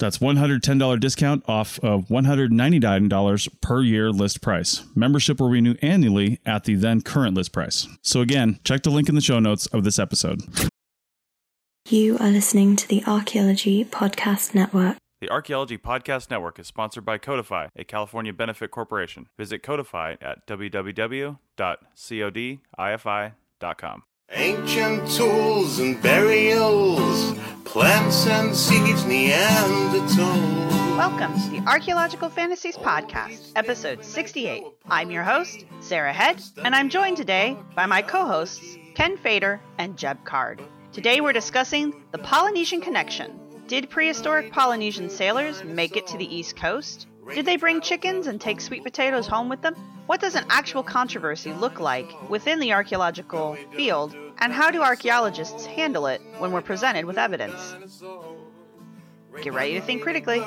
That's $110 discount off of $199 per year list price. Membership will renew annually at the then current list price. So again, check the link in the show notes of this episode. You are listening to the Archaeology Podcast Network. The Archaeology Podcast Network is sponsored by Codifi, a California benefit corporation. Visit Codifi at www.codifi.com. Ancient tools and burials, plants and seeds, Neanderthal. Welcome to the Archaeological Fantasies Podcast, episode 68. I'm your host, Sarah Head, and I'm joined today by my co hosts, Ken Feder and Jeb Card. Today we're discussing the Polynesian connection. Did prehistoric Polynesian sailors make it to the East Coast? Did they bring chickens and take sweet potatoes home with them? What does an actual controversy look like within the archaeological field, and how do archaeologists handle it when we're presented with evidence? Get ready to think critically.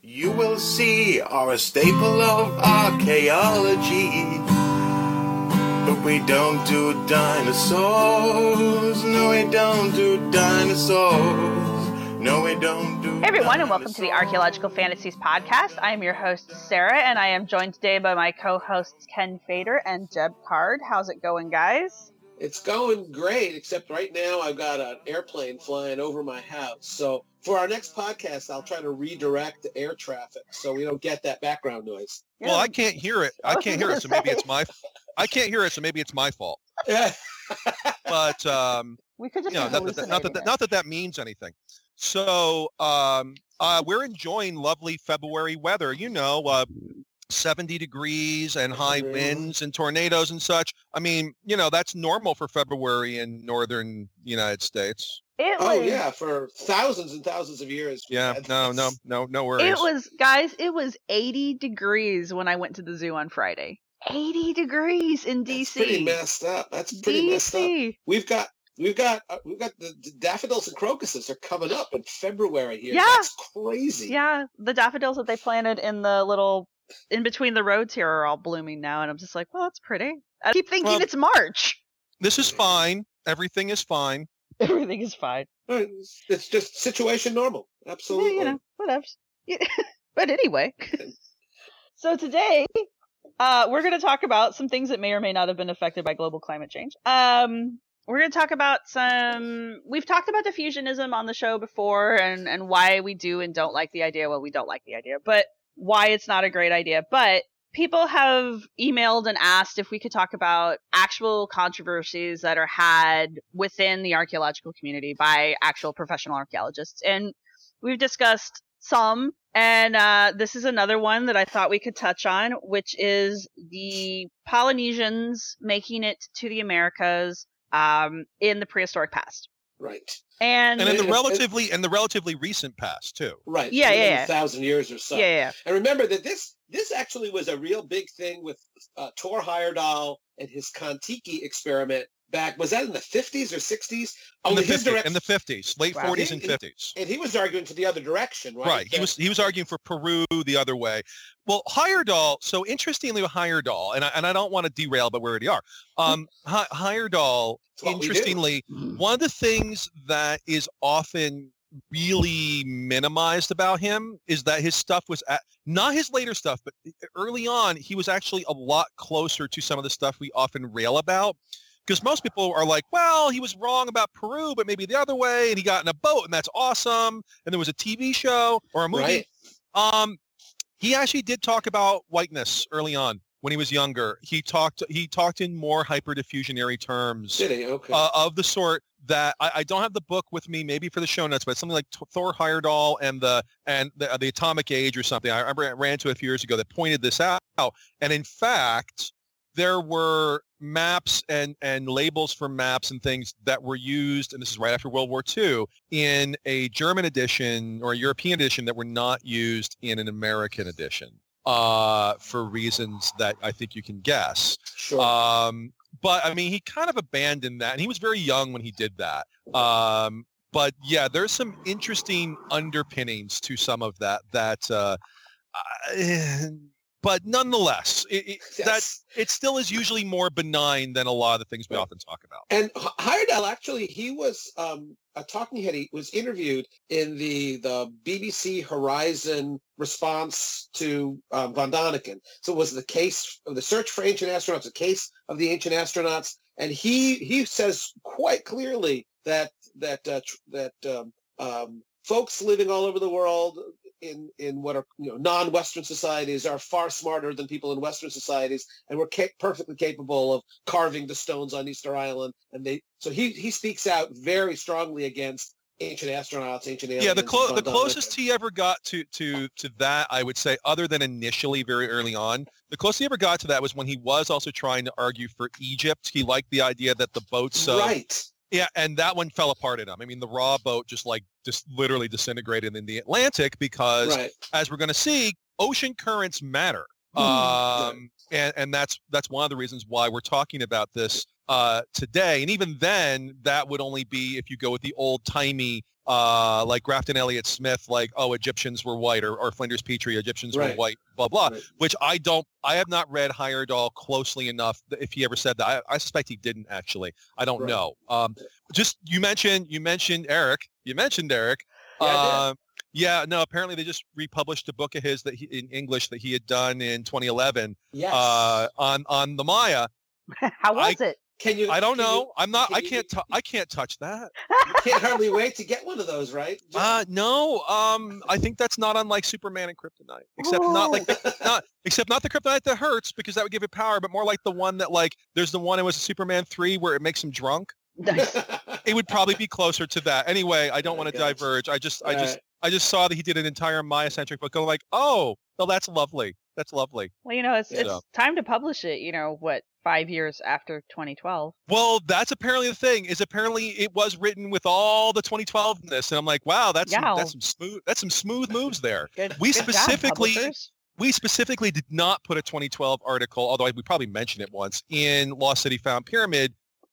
You will see are a staple of archaeology. But we don't do dinosaurs. No, we don't do dinosaurs. No, we don't do. Hey everyone, and welcome to the Archaeological Fantasies Podcast. I am your host, Sarah, and I am joined today by my co hosts, Ken Feder and Jeb Card. How's it going, guys? It's going great, except right now I've got an airplane flying over my house. So for our next podcast, I'll try to redirect the air traffic so we don't get that background noise. Well, I can't hear it. I can't hear it, so maybe it's my. I can't hear it, so maybe it's my fault. Yeah. But um, We could just you know, not that, that- not that not that that means anything. So um, uh, we're enjoying lovely February weather. You know, uh, 70 degrees and high Yeah. winds and tornadoes and such. I mean, you know, that's normal for February in northern United States. it. Oh was, yeah, for thousands and thousands of years. Yeah, no, no, no, no worries. It was, guys, it was 80 degrees when I went to the zoo on Friday. 80 degrees in That's DC. pretty messed up. That's pretty messed up. DC. We've got we've got uh, we've got the, the daffodils and crocuses are coming up in February here. Yeah. That's crazy. Yeah, the daffodils that they planted in the little in between the roads here are all blooming now, and I'm just like, well, that's pretty. I keep thinking Well- it's March. This is fine. Everything is fine. Everything is fine. It's, it's just situation normal. Yeah, Absolutely. you know, whatever. but anyway, so today uh, we're going to talk about some things that may or may not have been affected by global climate change. Um, we're going to talk about some. We've talked about diffusionism on the show before, and and why we do and don't like the idea. Well, we don't like the idea, but why it's not a great idea. But people have emailed and asked if we could talk about actual controversies that are had within the archaeological community by actual professional archaeologists, and we've discussed some and uh, this is another one that I thought we could touch on, which is the Polynesians making it to the Americas um, in the prehistoric past. Right. And, And in the It- it- relatively in the relatively recent past too. Right. Yeah, yeah, a yeah. thousand years or so. yeah, yeah, And remember that this this actually was a real big thing with uh, Thor Heyerdahl and his Kon-Tiki experiment back. Was that in the 50s or 60s? in the, 50s, direct- in the 50s, late Wow. 40s and He- 50s. and he was arguing for the other direction, right? Right. He was he was arguing for Peru the other way. Well, Heyerdahl. So interestingly, with Heyerdahl, and I, and I don't want to derail, but we already are. Um, Heyerdahl. It's what we do. Interestingly, one of the things that is often really minimized about him is that his stuff was at, not his later stuff, but early on he was actually a lot closer to some of the stuff we often rail about. Because most people are like, well, he was wrong about Peru, but maybe the other way, and he got in a boat, and that's awesome. And there was a TV show or a movie. Right. Um, he actually did talk about whiteness early on when he was younger. He talked he talked in more hyperdiffusionary terms Did he? Okay. uh, of the sort that I, I don't have the book with me, maybe for the show notes, but something like Th- Thor Heyerdahl and the and the, the Atomic Age or something. I remember I ran to a few years ago that pointed this out, and in fact, there were maps and and labels for maps and things that were used, and this is right after World War II, in a German edition or a European edition that were not used in an American edition uh, for reasons that I think you can guess. sure. Um, but I mean, he kind of abandoned that, and he was very young when he did that. Um, but yeah, there's some interesting underpinnings to some of that. That, uh, uh, but nonetheless, it, it, that it still is usually more benign than a lot of the things we Right. often talk about. And Heyerdahl actually, he was um, a talking head. He was interviewed in the the BBC Horizon response to um, von Däniken. So it was the case of the search for ancient astronauts, a case of the ancient astronauts, and he he says quite clearly that that uh, tr- that um, um, folks living all over the world in in what are you know non-Western societies are far smarter than people in Western societies, and we're ca- perfectly capable of carving the stones on Easter Island. And they so he he speaks out very strongly against ancient astronauts, ancient aliens. Yeah, the clo- the closest he ever got to to to that, I would say, other than initially very early on, the closest he ever got to that was when he was also trying to argue for Egypt. He liked the idea that the boats, uh, right. Yeah, and that one fell apart in him. I mean, the Ra boat just like just literally disintegrated in the Atlantic because, Right. as we're going to see, ocean currents matter. Mhm. Um, and and that's that's one of the reasons why we're talking about this uh, today. And even then, that would only be if you go with the old timey, uh, like Grafton Elliot Smith, like oh Egyptians were white, or, or Flinders Petrie, Egyptians were white, blah blah. Right. Which I don't, I have not read Heyerdahl closely enough. If he ever said that, I, I suspect he didn't actually. I don't Right. know. Um, just you mentioned you mentioned Erich. You mentioned Erich. Yeah, I. Um, yeah, no. Apparently, they just republished a book of his that he, in English that he had done in 2011 Yes. uh, on on the Maya. How was it? Can you? I don't can you- know. I'm not. can I can't. tou- I can't touch that. you can't hardly wait to get one of those, right? Uh, no. Um, I think that's not unlike Superman and Kryptonite, except not like not except not the kryptonite that hurts because that would give it power, but more like the one that like there's the one it was Superman three where it makes him drunk. It would probably be closer to that. Anyway, I don't I want to diverge. I just I just right. I just saw that he did an entire Maya centric book. I'm like, oh, well, that's lovely. That's lovely. Well, you know, it's Yeah. it's time to publish it. You know, what five years after 2012? Well, that's apparently the thing. Is apparently it was written with all the 2012ness, and I'm like, wow, that's some, that's some smooth that's some smooth moves there. Good. We good specifically- publishers. We specifically did not put a 2012 article, although we probably mentioned it once in Lost City Found Pyramid,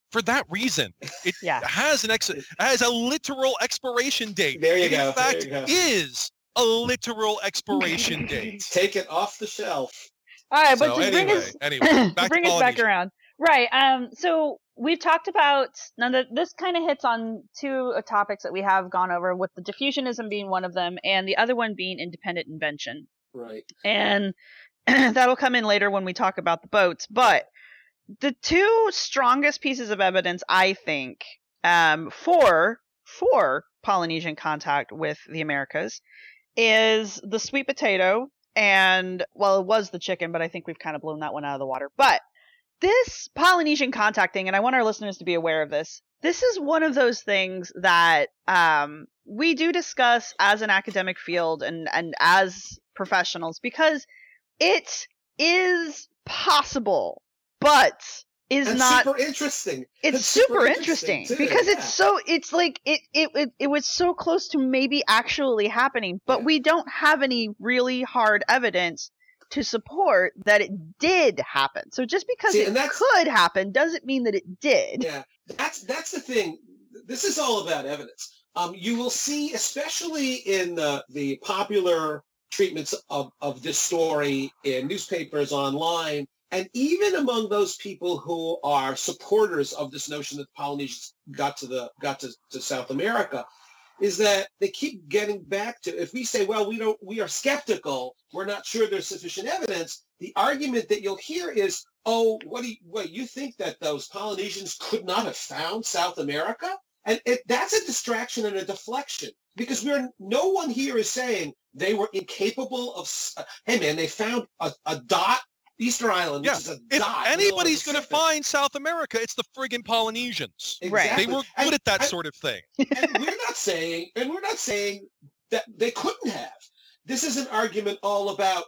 for that reason. It Yeah. has an ex has a literal expiration date. There you It, go, there In fact, you go. is a literal expiration date. Take it off the shelf. All right, but so to bring us anyway, back bring to us back around. Right. Um. So we've talked about now that this kind of hits on two uh, topics that we have gone over, with the diffusionism being one of them, and the other one being independent invention. Right. and that'll come in later when we talk about the boats. But the two strongest pieces of evidence, I think, um, for for Polynesian contact with the Americas is the sweet potato and well, it was the chicken, but I think we've kind of blown that one out of the water. But this Polynesian contact thing, and I want our listeners to be aware of this. This is one of those things that um, we do discuss as an academic field and and as professionals because it is possible, but is and not super interesting. it's It's super interesting, too, because yeah. it's so it's like it, it it it was so close to maybe actually happening but Yeah. we don't have any really hard evidence to support that it did happen. So just because See, it could happen doesn't mean that it did. Yeah, that's that's the thing. This is all about evidence. Um, you will see, especially in the the popular treatments of of this story in newspapers, online, and even among those people who are supporters of this notion that the Polynesians got to the got to, to South America, is that they keep getting back to if we say, well, we don't we are skeptical, we're not sure there's sufficient evidence, the argument that you'll hear is, oh, what do you what you think that those Polynesians could not have found South America? And it, that's a distraction and a deflection because we're no one here is saying they were incapable of. uh, hey man, they found a, a dot Easter Island, Yeah, which is a If dot. in the middle of anybody's going to find South America, it's the friggin' Polynesians. Right. Exactly. They were And- good at that and- sort of thing. and we're not saying, and we're not saying that they couldn't have. This is an argument all about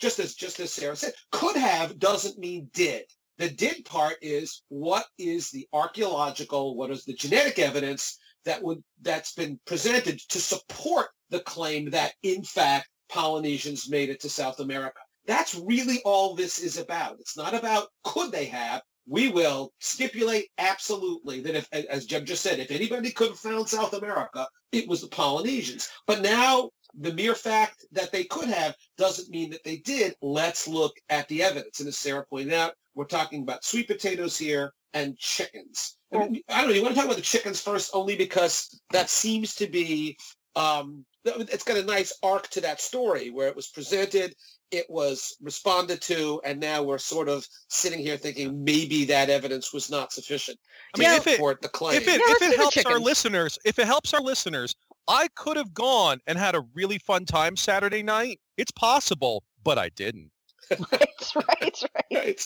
just as just as Sarah said, could have doesn't mean did. The did part is what is the archaeological, what is the genetic evidence that would that's been presented to support the claim that in fact Polynesians made it to South America. That's really all this is about. It's not about could they have. We will stipulate absolutely that if, as Jeb just said, if anybody could have found South America, it was the Polynesians. But now the mere fact that they could have doesn't mean that they did. Let's look at the evidence. And as Sarah pointed out, we're talking about sweet potatoes here and chickens. I, mean, I don't know. You want to talk about the chickens first, only because that seems to be um, it's got a nice arc to that story where it was presented, it was responded to, and now we're sort of sitting here thinking maybe that evidence was not sufficient I mean, to if it the claim. if it Yeah, if it helps our listeners, if it helps our listeners, I could have gone and had a really fun time Saturday night. It's possible, but I didn't. right, right, right. Right.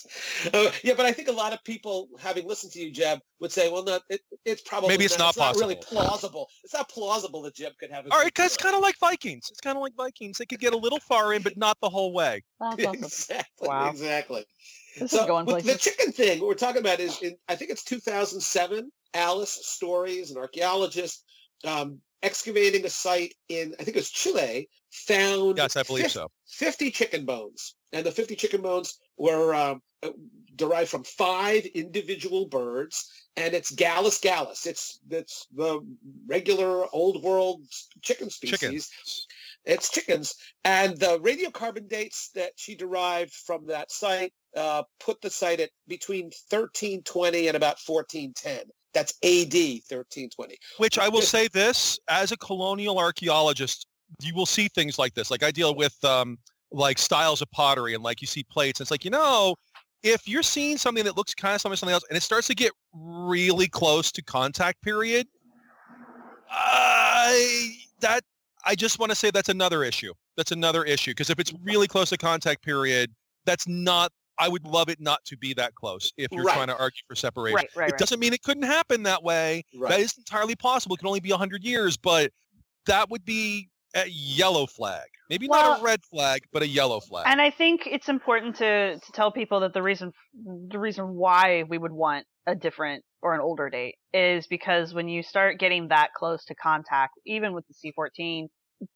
Uh, yeah, but I think a lot of people, having listened to you, Jeb, would say, "Well, not. It, it's probably Maybe it's not not really possible. plausible. It's not plausible that Jeb could have." a All right, because it's kind of like Vikings. It's kind of like Vikings. They could get a little far in, but not the whole way. Awesome. exactly. Wow. Exactly. This So is going with places. the chicken thing, what we're talking about is, in, I think it's 2007. Alice Stories, an archaeologist, um, excavating a site in, I think it was Chile, found Yes, I believe 50 so. 50 chicken bones. And the 50 chicken bones were um, uh, derived from five individual birds. And it's Gallus gallus. It's, it's the regular old world chicken species. Chicken. It's chickens. And the radiocarbon dates that she derived from that site uh, put the site at between 1320 and about 1410. That's AD 1320. Which I will say this, as a colonial archaeologist, you will see things like this. Like I deal with um, like styles of pottery and like you see plates. And it's like, you know, if you're seeing something that looks kind of something something else and it starts to get really close to contact period, I that I just want to say that's another issue. That's another issue because if it's really close to contact period, that's not. I would love it not to be that close if you're Right. trying to argue for separation. Right, right, It doesn't mean it couldn't happen that way. Right. That is entirely possible. It can only be 100 years, but that would be a yellow flag. Maybe not a red flag, but a yellow flag. And I think it's important to to tell people that the reason the reason why we would want a different or an older date is because when you start getting that close to contact, even with the C14,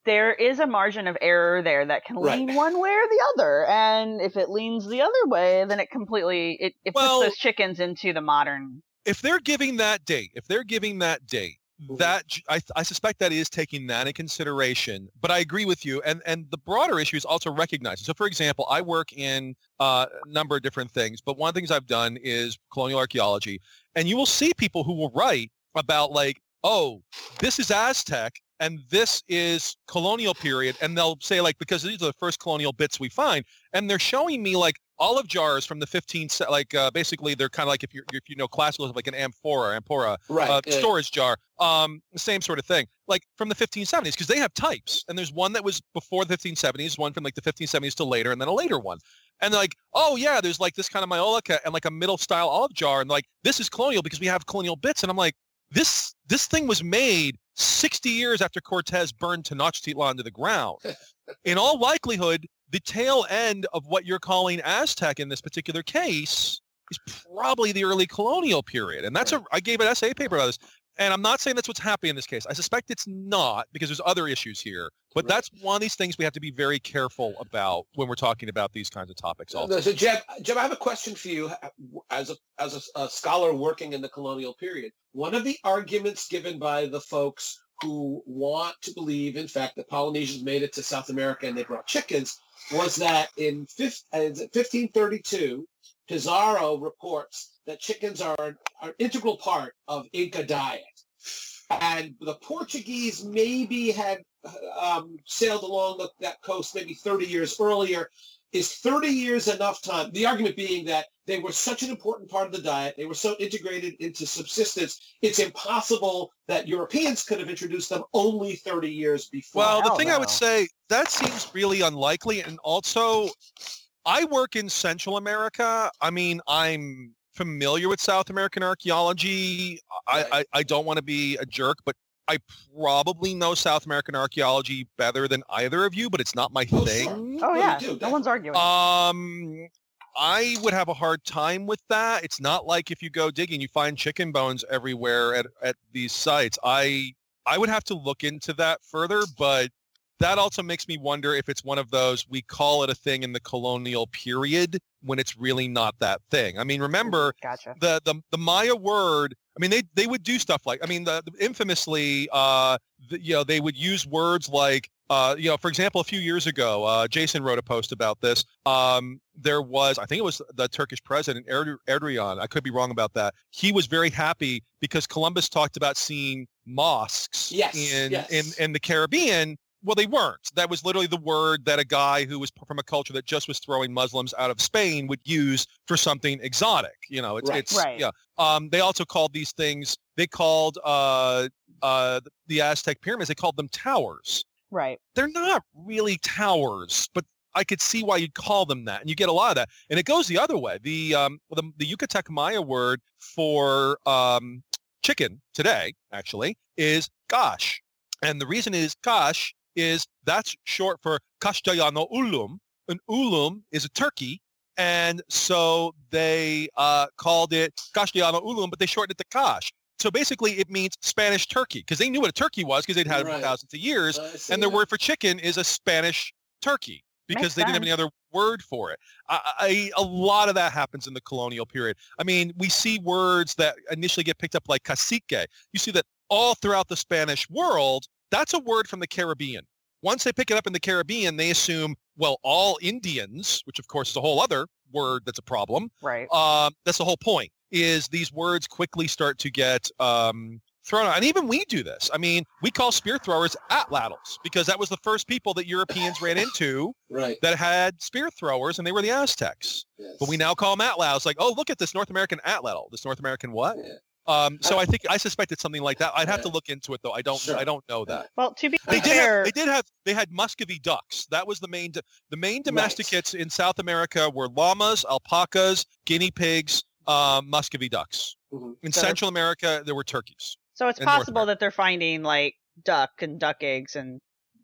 there is a margin of error there that can Right. lean one way or the other. And if it leans the other way, then it completely it, it Well- puts those chickens into the modern. if they're giving that date, if they're giving that date, Mhm. that I suspect that is taking that in consideration. But I agree with you, and and the broader issue is also recognizing. So, for example, I work in uh, a number of different things, but one of the things I've done is colonial archaeology, and you will see people who will write about like, oh, this is Aztec. And this is colonial period, and they'll say like because these are the first colonial bits we find, and they're showing me like olive jars from the 15th, ce- like uh, basically they're kind of like if you if you know classical, like an amphora, amphora, Right. uh, storage jar. Um, same sort of thing, like from the 1570s, because they have types, and there's one that was before the 1570s, one from like the 1570s to later, and then a later one. And they're like, oh yeah, there's like this kind of maiolica and like a middle style olive jar, and like this is colonial because we have colonial bits, and I'm like, this this thing was made 60 years after Cortez burned Tenochtitlan to the ground. In all likelihood, the tail end of what you're calling Aztec in this particular case is probably the early colonial period. And that's a I gave an essay paper about this. And I'm not saying that's what's happening in this case. I suspect it's not because there's other issues here. But Right. that's one of these things we have to be very careful about when we're talking about these kinds of topics. Uh, also, So, Jeb, uh, Jeb, I have a question for you uh, as a as a, a scholar working in the colonial period. One of the arguments given by the folks who want to believe, in fact, that Polynesians made it to South America and they brought chickens was that in fif- uh, is it 1532, Pizarro reports that chickens are an are integral part of Inca diet. And the Portuguese maybe had um, sailed along the, that coast maybe 30 years earlier. Is 30 years enough time? The argument being that they were such an important part of the diet, they were so integrated into subsistence, it's impossible that Europeans could have introduced them only 30 years before. well, the hell thing I would say that seems really unlikely, and also, I work in Central America. I mean, I'm familiar with South American archaeology. I, Right. I, I don't want to be a jerk, but I probably know South American archaeology better than either of you, but it's not my Oh, sure. thing. Oh yeah, no one's arguing. Um, I would have a hard time with that. It's not like if you go digging, you find chicken bones everywhere at, at these sites. I I would have to look into that further, but that also makes me wonder if it's one of those we call it a thing in the colonial period when it's really not that thing. I mean, remember gotcha. the the the Maya word. I mean, they they would do stuff like I mean, the, the infamously, uh, the, you know, they would use words like, uh, you know, for example, a few years ago, uh, Jason wrote a post about this. Um, there was, I think it was the Turkish president Erdo- Erdogan. I could be wrong about that. He was very happy because Columbus talked about seeing mosques Yes, in yes. in in the Caribbean. Well, they weren't. That was literally the word that a guy who was from a culture that just was throwing Muslims out of Spain would use for something exotic. You know, it's Right. it's Right. yeah. Um, they also called these things. They called uh, uh, the Aztec pyramids. They called them towers. Right. They're not really towers, but I could see why you'd call them that, and you get a lot of that. And it goes the other way. The um, the, the Yucatec Maya word for um, chicken today actually is gosh, and the reason is gosh is that's short for Castellano ulum. An ulum is a turkey, and so they uh, called it Castellano ulum, but they shortened it to Kash. So basically, it means Spanish turkey because they knew what a turkey was because they'd had it for thousands of years, I see and their that. word for chicken is a Spanish turkey because Makes they didn't have any other word for it. I, I, a lot of that happens in the colonial period. I mean, we see words that initially get picked up like cacique. You see that all throughout the Spanish world. That's a word from the Caribbean. Once they pick it up in the Caribbean, they assume, well, all Indians, which of course is a whole other word that's a problem. Right. Um, that's the whole point. Is these words quickly start to get um, thrown out, and even we do this. I mean, we call spear throwers atlatls because that was the first people that Europeans ran into Right. that had spear throwers, and they were the Aztecs. Yes. But we now call them atlatls. Like, oh, look at this North American atlatl. This North American what? Yeah. Um, so I think I suspected something like that. I'd have to look into it though. I don't. Sure. I don't know that. Well, to be They did. fair, Have, they did have. They had Muscovy ducks. That was the main. The main domesticates in South America were llamas, alpacas, guinea pigs, um, Muscovy ducks. Mhm. In So- Central America, there were turkeys. so it's possible that they're finding like duck and duck eggs and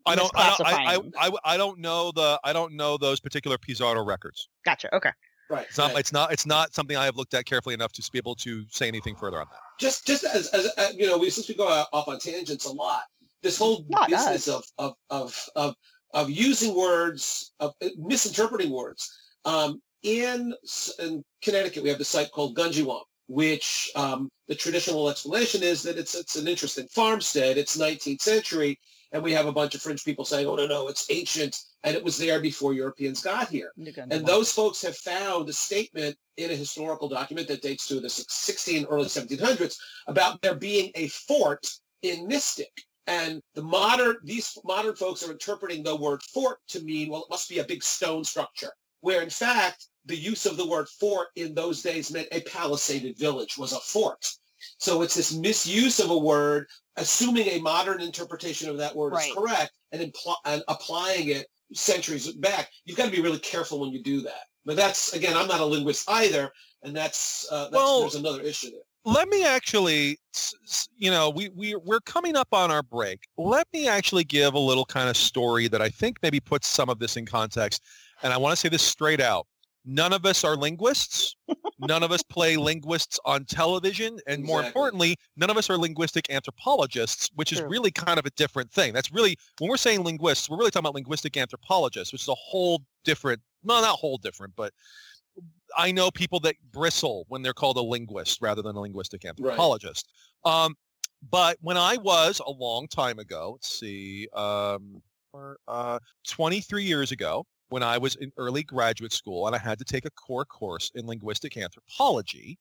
I don't. I. I, I. I, I don't know the. I don't know those particular Pizarro records. gotcha. Okay. Right. It's not. right. It's not. It's not something I have looked at carefully enough to be able to say anything further on that. just just as, as uh, you know, we since we go off on tangents a lot, this whole Not business of, of of of of using words, of uh, misinterpreting words. Um, in in Connecticut, we have the site called Gungywamp, which um, the traditional explanation is that it's it's an interesting farmstead. It's 19th century, and we have a bunch of French people saying, "Oh no, no, it's ancient, and it was there before Europeans got here." And those folks have found a statement in a historical document that dates to the 16 early 1700s about there being a fort in Mystic. And the modern these modern folks are interpreting the word fort to mean well, it must be a big stone structure. Where in fact the use of the word fort in those days meant a palisaded village was a fort. So it's this misuse of a word, assuming a modern interpretation of that word Right. is correct, and, impl- and applying it centuries back. You've got to be really careful when you do that. But that's again, I'm not a linguist either, and that's, uh, that's Well- there's another issue there. let me actually you know we, we we're coming up on our break let me actually give a little kind of story that i think maybe puts some of this in context and i want to say this straight out none of us are linguists none of us play linguists on television, and more importantly, none of us are linguistic anthropologists, which is really kind of a different thing. That's really when we're saying linguists, we're really talking about linguistic anthropologists, which is a whole different, no, not whole different, but I know people that bristle when they're called a linguist rather than a linguistic anthropologist. Um, but when I was a long time ago, let's see, um, uh, 23 years ago, when I was in early graduate school and I had to take a core course in linguistic anthropology,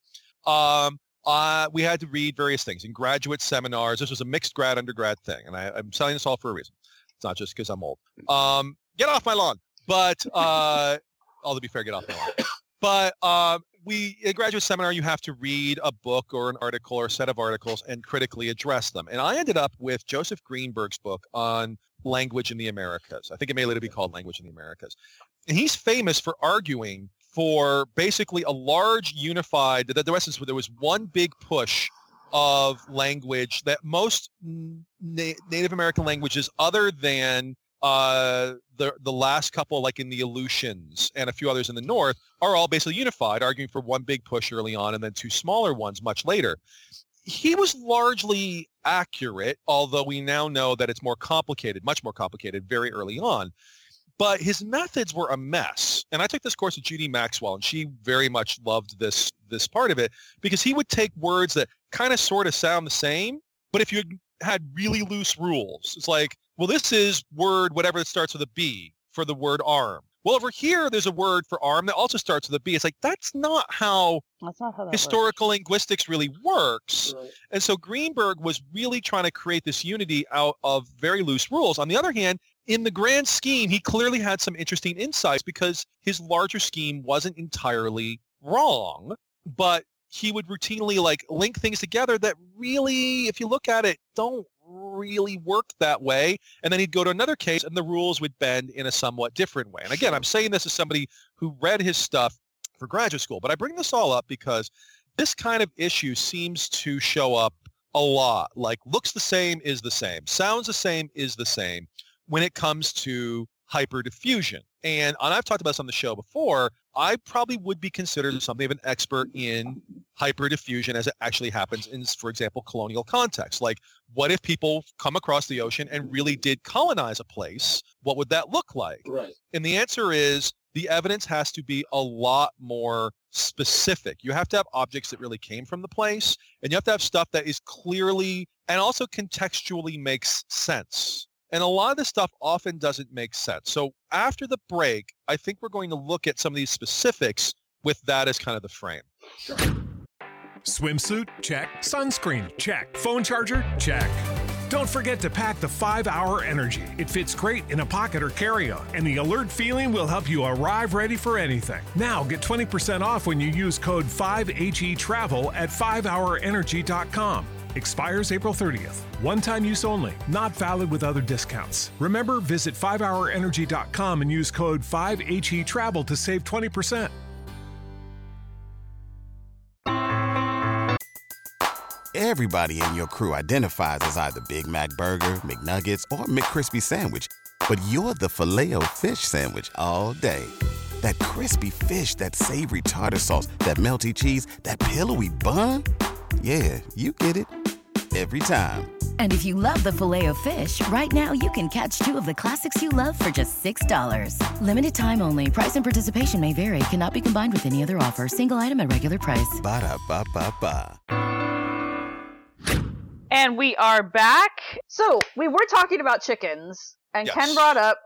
um, uh, we had to read various things in graduate seminars. This was a mixed grad undergrad thing, and I, I'm telling this all for a reason. It's not just because I'm old. Um, get off my lawn. But uh, although to be fair, get off my lawn. But um, we in graduate seminar, you have to read a book or an article or a set of articles and critically address them. And I ended up with Joseph Greenberg's book on language in the Americas. I think it may later be called Language in the Americas. And he's famous for arguing for basically a large unified, the, the essence, there was one big push of language that most na- Native American languages other than uh, the the last couple, like in the Aleutians and a few others in the north, are all basically unified, arguing for one big push early on and then two smaller ones much later. He was largely accurate, although we now know that it's more complicated, much more complicated, very early on. But his methods were a mess. And I took this course with Judy Maxwell, and she very much loved this this part of it because he would take words that kind of sort of sound the same, but if you had really loose rules, it's like, well, this is word whatever that starts with a B for the word arm. Well, over here, there's a word for arm that also starts with a B. It's like, that's not how That's not how that works. historical linguistics really works. Right. And so Greenberg was really trying to create this unity out of very loose rules. On the other hand, in the grand scheme, he clearly had some interesting insights because his larger scheme wasn't entirely wrong, but he would routinely like link things together that really, if you look at it, don't really work that way. And then he'd go to another case and the rules would bend in a somewhat different way. And again, I'm saying this as somebody who read his stuff for graduate school, but I bring this all up because this kind of issue seems to show up a lot. Like looks the same is the same, sounds the same is the same when it comes to hyperdiffusion. And, and I've talked about this on the show before. I probably would be considered something of an expert in hyperdiffusion as it actually happens in, for example, colonial context. Like, what if people come across the ocean and really did colonize a place? What would that look like? Right. And the answer is the evidence has to be a lot more specific. You have to have objects that really came from the place, and you have to have stuff that is clearly and also contextually makes sense. And a lot of this stuff often doesn't make sense. So after the break, I think we're going to look at some of these specifics with that as kind of the frame. Swimsuit? Check. Sunscreen? Check. Phone charger? Check. Don't forget to pack the 5 Hour Energy. It fits great in a pocket or carry on, and the alert feeling will help you arrive ready for anything. Now get 20% off when you use code 5HE Travel at 5hourenergy.com. Expires April 30th. One time use only, not valid with other discounts. Remember, visit 5hourenergy.com and use code 5HE Travel to save 20%. Everybody in your crew identifies as either Big Mac Burger, McNuggets, or McCrispy Sandwich. But you're the Filet-O-Fish Sandwich all day. That crispy fish, that savory tartar sauce, that melty cheese, that pillowy bun. Yeah, you get it. Every time. And if you love the filet of fish, right now you can catch two of the classics you love for just $6. Limited time only. Price and participation may vary. Cannot be combined with any other offer. Single item at regular price. Ba-da-ba-ba-ba. And we are back. So we were talking about chickens, and Yes. Ken brought up.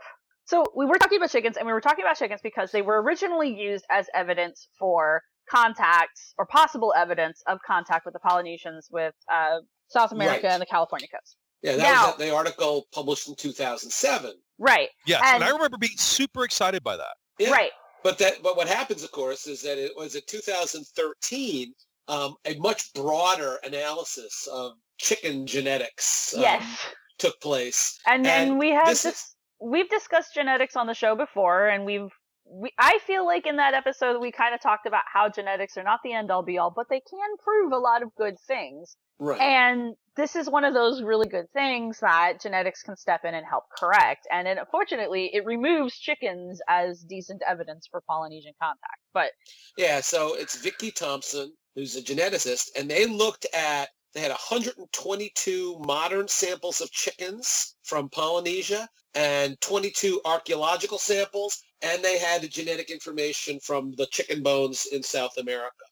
So we were talking about chickens, and we were talking about chickens because they were originally used as evidence for contacts or possible evidence of contact with the Polynesians with uh, South America Right. and the California coast. Yeah, that Now- was the article published in 2007. Right. Yes, and, And- I remember being super excited by that. Yeah. Right. But that, but what happens, of course, is that it was in 2013 um, a much broader analysis of chicken genetics um, yes. took place. And then and we have this this. is- We've discussed genetics on the show before, and we've. We, I feel like in that episode we kind of talked about how genetics are not the end all be all, but they can prove a lot of good things. Right. And this is one of those really good things that genetics can step in and help correct. And unfortunately, it removes chickens as decent evidence for Polynesian contact. But Yeah, so it's Vicki Thomson, who's a geneticist, and they looked at they had 122 modern samples of chickens from Polynesia and 22 archaeological samples, and they had the genetic information from the chicken bones in South America.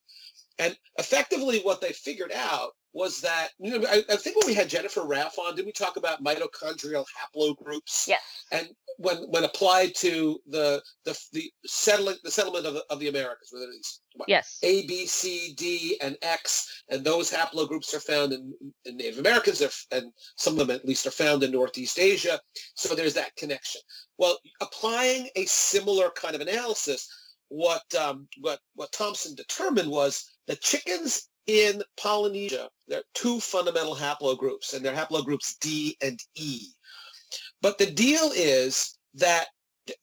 And effectively what they figured out was that, you know, I, I think when we had Jennifer Raff on, did we talk about mitochondrial haplogroups? yes, and when when applied to the the the settling the settlement of the, of the Americas, whether it's what, yes, A, B, C, D, and X, and those haplogroups are found in, in Native Americans, and some of them at least are found in Northeast Asia. So there's that connection. Well, applying a similar kind of analysis, what um, what what Thomson determined was that chickens in Polynesia, there are two fundamental haplogroups, and they're haplogroups D and E. But the deal is that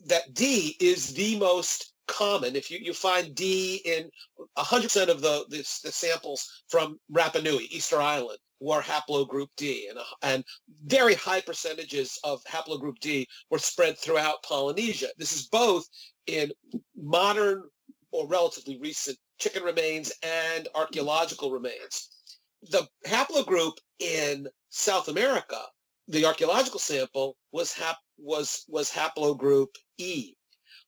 that D is the most common. If you, you find D in 100% of the, the, the samples from Rapa Nui, Easter Island, were haplogroup D, and, and very high percentages of haplogroup D were spread throughout Polynesia. This is both in modern or relatively recent chicken remains and archaeological remains. The haplogroup in South America, the archaeological sample was hap- was was haplogroup E,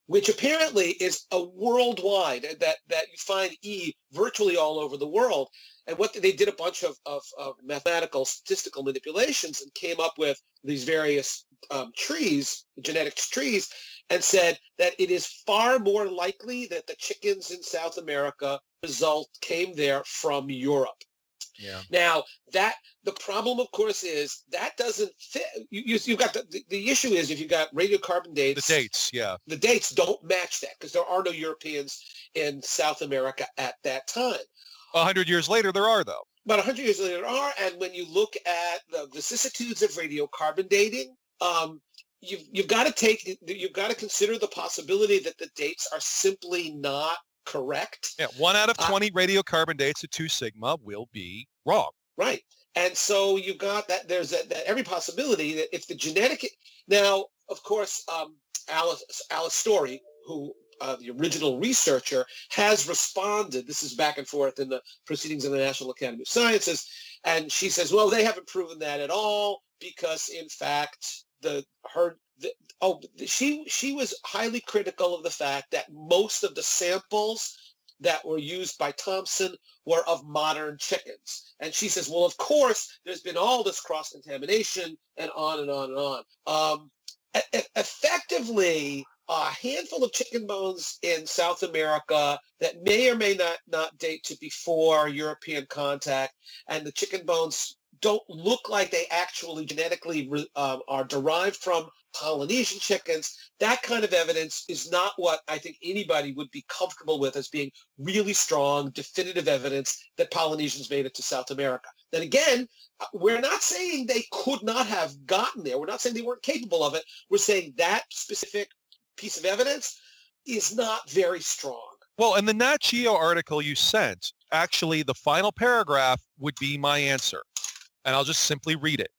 which apparently is a worldwide that that you find E virtually all over the world. And what they did a bunch of, of, of mathematical statistical manipulations and came up with these various um, trees, genetic trees, and said that it is far more likely that the chickens in South America result came there from Europe. Yeah. Now that the problem, of course, is that doesn't fit. You, you, you've got the, the, the issue is if you've got radiocarbon dates. The dates, yeah. the dates don't match that because there are no Europeans in South America at that time. A hundred years later, there are though. But 100 years later there are, and when you look at the vicissitudes of radiocarbon dating, um, you've, you've got to take, you've got to consider the possibility that the dates are simply not correct. Yeah, one out of Uh, 20 radiocarbon dates at 2 sigma will be wrong. Right. And so you've got that there's that, that every possibility that if the genetic now, of course, um, Alice Alice Storey, who uh, the original researcher, has responded. This is back and forth in the proceedings of the National Academy of Sciences, and she says, well, they haven't proven that at all because, in fact, the her the, oh she she was highly critical of the fact that most of the samples that were used by Thomson were of modern chickens. And she says, well, of course, there's been all this cross-contamination and on and on and on. Um, e- effectively, a handful of chicken bones in South America that may or may not, not date to before European contact, and the chicken bones don't look like they actually genetically um, are derived from Polynesian chickens. That kind of evidence is not what I think anybody would be comfortable with as being really strong, definitive evidence that Polynesians made it to South America. Then again, uh, we're not saying they could not have gotten there. We're not saying they weren't capable of it. We're saying that specific piece of evidence is not very strong. Well, in the Nat Geo article you sent, actually the final paragraph would be my answer. And I'll just simply read it.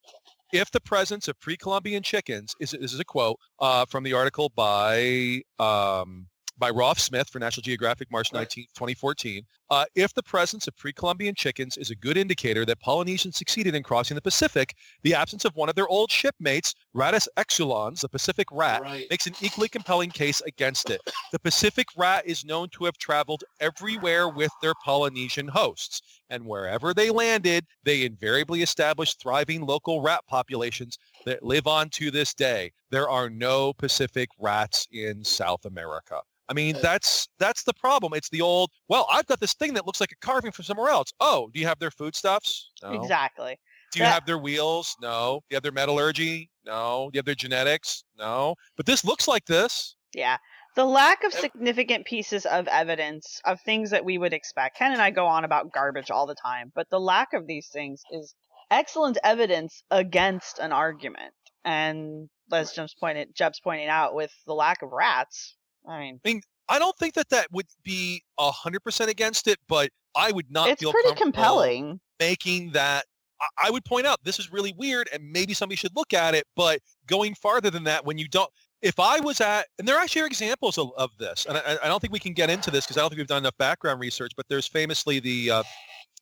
If the presence of pre-Columbian chickens is this is a quote uh, from the article by um, by Roff Smith for National Geographic, March Right. 19, 2014. Uh, if the presence of pre-Columbian chickens is a good indicator that Polynesians succeeded in crossing the Pacific, the absence of one of their old shipmates, Rattus exulans, the Pacific rat, Right. makes an equally compelling case against it. The Pacific rat is known to have traveled everywhere with their Polynesian hosts, and wherever they landed, they invariably established thriving local rat populations that live on to this day. There are no Pacific rats in South America. I mean, that's that's the problem. It's the old, well, I've got this thing that looks like a carving from somewhere else. Oh, do you have their foodstuffs? No. exactly. Do you That- have their wheels? No. Do you have their metallurgy? No. Do you have their genetics? No. But this looks like this. Yeah. The lack of significant pieces of evidence of things that we would expect. Ken and I go on about garbage all the time, but the lack of these things is excellent evidence against an argument. And as Jeb's pointed, Jeb's pointing out, with the lack of rats, I mean, I mean, I don't think that that would be a hundred percent against it, but I would not it's feel pretty compelling. making that. I- I would point out this is really weird, and maybe somebody should look at it. But going farther than that, when you don't, if I was at, and there actually are examples of, of this, and I, I don't think we can get into this because I don't think we've done enough background research. But there's famously the uh,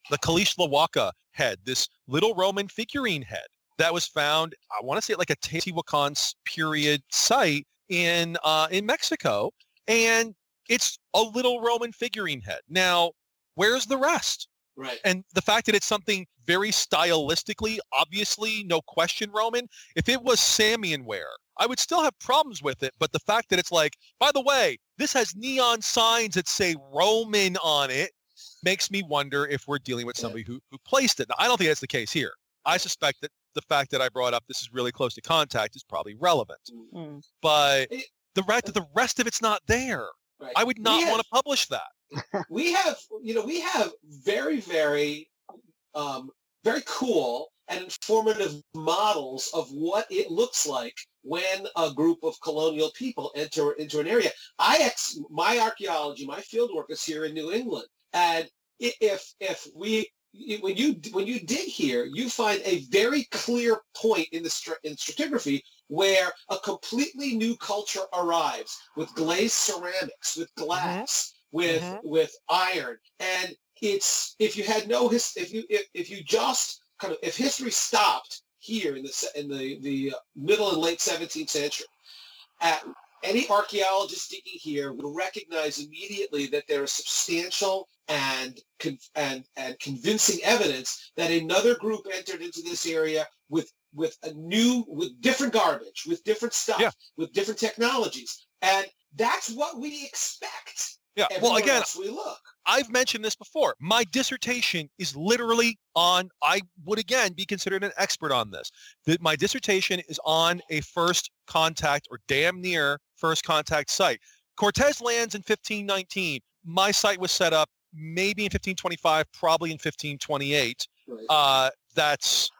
the Calixtlahuaca head, this little Roman figurine head that was found. I want to say like a Teotihuacan period site in uh, in Mexico, and it's a little Roman figurine head. Now, where's the rest? Right. And the fact that it's something very stylistically, obviously, no question, Roman. If it was Samian ware, I would still have problems with it. But the fact that it's like, by the way, this has neon signs that say Roman on it makes me wonder if we're dealing with somebody who, who placed it. Now, I don't think that's the case here. I suspect that the fact that I brought up this is really close to contact is probably relevant. Mm. But It- the that the rest of it's not there, Right. I would not have- want to publish that. we have you know we have very very um, very cool and informative models of what it looks like when a group of colonial people enter into an area i ex my archaeology my field work is here in new england and if if we when you when you dig here you find a very clear point in the in stratigraphy where a completely new culture arrives with glazed ceramics with glass with Mhm. with iron and it's if you had no his if you if, if you just kind of if history stopped here in the in the the uh, middle and late 17th century at any archaeologist digging here would recognize immediately that there is substantial and con- and and convincing evidence that another group entered into this area with with a new with different garbage with different stuff Yeah. with different technologies and that's what we expect Yeah. Well, again, we look I've mentioned this before. My dissertation is literally on, I would again be considered an expert on this. That my dissertation is on a first contact or damn near first contact site. Cortez lands in 1519. My site was set up maybe in 1525, probably in 1528. Right. Uh, that's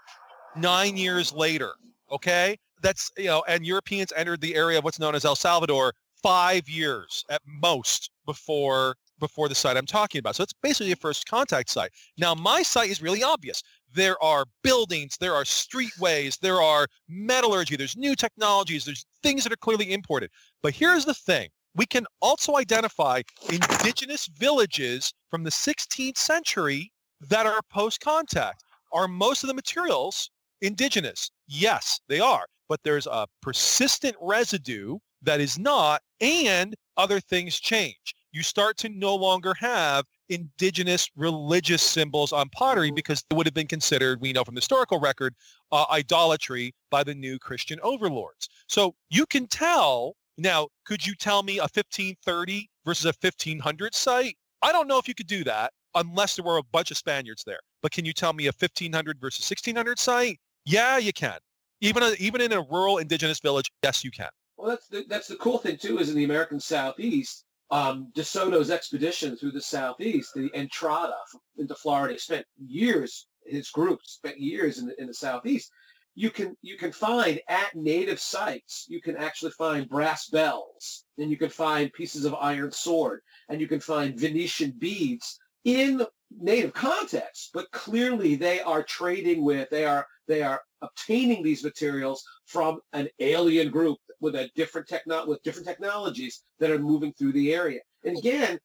nine years later. Okay. That's, you know, and Europeans entered the area of what's known as El Salvador five years at most before before the site I'm talking about. So it's basically a first contact site. Now my site is really obvious. There are buildings, there are streetways, there are metallurgy, there's new technologies, there's things that are clearly imported. But here's the thing. We can also identify indigenous villages from the 16th century that are post-contact. Are most of the materials indigenous? Yes, they are. But there's a persistent residue that is not, and other things change. You start to no longer have indigenous religious symbols on pottery because they would have been considered, we know from historical record, uh, idolatry by the new Christian overlords. So you can tell, now, could you tell me a 1530 versus a 1500 site? I don't know if you could do that unless there were a bunch of Spaniards there. But can you tell me a 1500 versus 1600 site? Yeah, you can. Even, a, even in a rural indigenous village, yes, you can. Well, that's the, that's the cool thing too. Is in the American Southeast, um, DeSoto's expedition through the Southeast, the Entrada into Florida, spent years. His group spent years in the, in the Southeast. You can you can find at native sites. You can actually find brass bells, and you can find pieces of iron sword, and you can find Venetian beads in native context. But clearly, they are trading with. They are they are obtaining these materials from an alien group with a different techno- with different technologies that are moving through the area. And again,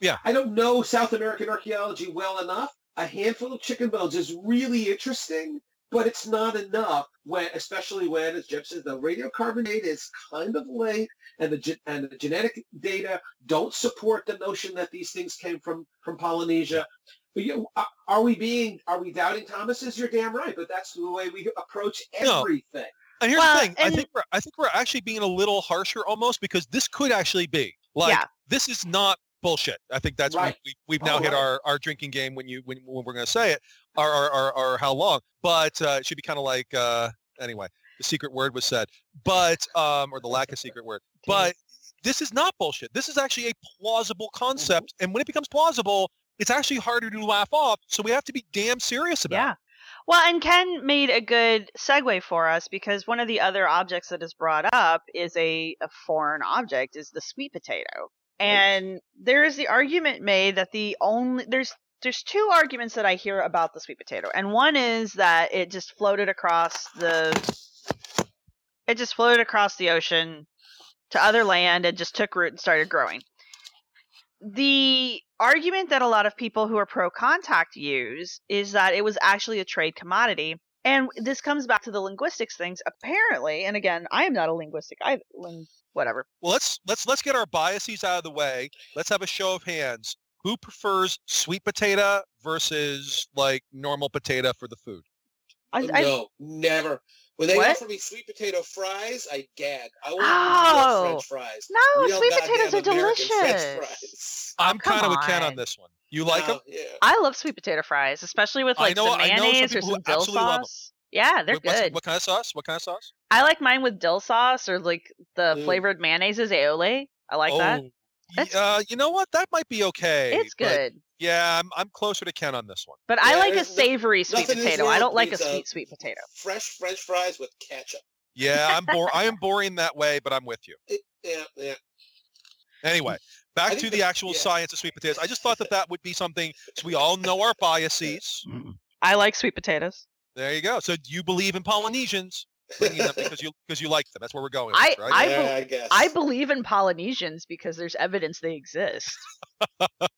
Yeah. I don't know South American archaeology well enough. A handful of chicken bones is really interesting, but it's not enough when, especially when, as Jim says, the radiocarbon data is kind of late, and the ge- and the genetic data don't support the notion that these things came from from Polynesia. But you, are- are we being are we doubting Thomas's? You're damn right, but that's the way we approach everything. No. everything. And here's Well, the thing. I think we're I think we're actually being a little harsher almost because this could actually be like Yeah. this is not bullshit. I think that's Right. we, we, we've now Oh, hit right. our, our drinking game when you when, when we're going to say it or or, or, or how long. But uh, it should be kind of like uh, anyway. The secret word was said, but um, or the lack of secret word. But this is not bullshit. This is actually a plausible concept, and when it becomes plausible, it's actually harder to laugh off. So we have to be damn serious about. It. Yeah. it. Well, and Ken made a good segue for us because one of the other objects that is brought up is a, a foreign object, is the sweet potato. And there is the argument made that the only there's there's two arguments that I hear about the sweet potato, and one is that it just floated across the it just floated across the ocean to other land and just took root and started growing. The argument that a lot of people who are pro contact use is that it was actually a trade commodity. And this comes back to the linguistics things. Apparently, and again, I am not a linguistic, I whatever. Well, let's let's let's get our biases out of the way. Let's have a show of hands. Who prefers sweet potato versus like normal potato for the food? I, Oh, I, no, never. When they What? offer me sweet potato fries, I gag. I want Oh. French fries. No, Real sweet potatoes are American delicious. I'm come kind of with Ken on on. this one. You like them? Yeah. I love sweet potato fries, especially with I like know- some I know some mayonnaise or people some dill absolutely love 'em. sauce. Yeah, they're What- good. What kind of sauce? What kind of sauce? I like mine with dill sauce or like the Mm. flavored is aioli. I like that. oh, y- That's- uh, you know what? That might be okay. It's good. yeah, I'm, I'm closer to Ken on this one. But I like a there's no- savory sweet nothing in this potato. I don't like a sweet sweet potato. Fresh French fries with ketchup. Yeah, I'm bor- I am boring that way, but I'm with you. It, yeah, yeah. Anyway, back to the- the actual yeah. science of sweet potatoes. I just thought that that would be something. So we all know our biases. I like sweet potatoes. There you go. So do you believe in Polynesians bringing them because you because you like them. That's where we're going. I- with, right? I yeah, bel- I guess. I believe in Polynesians because there's evidence they exist.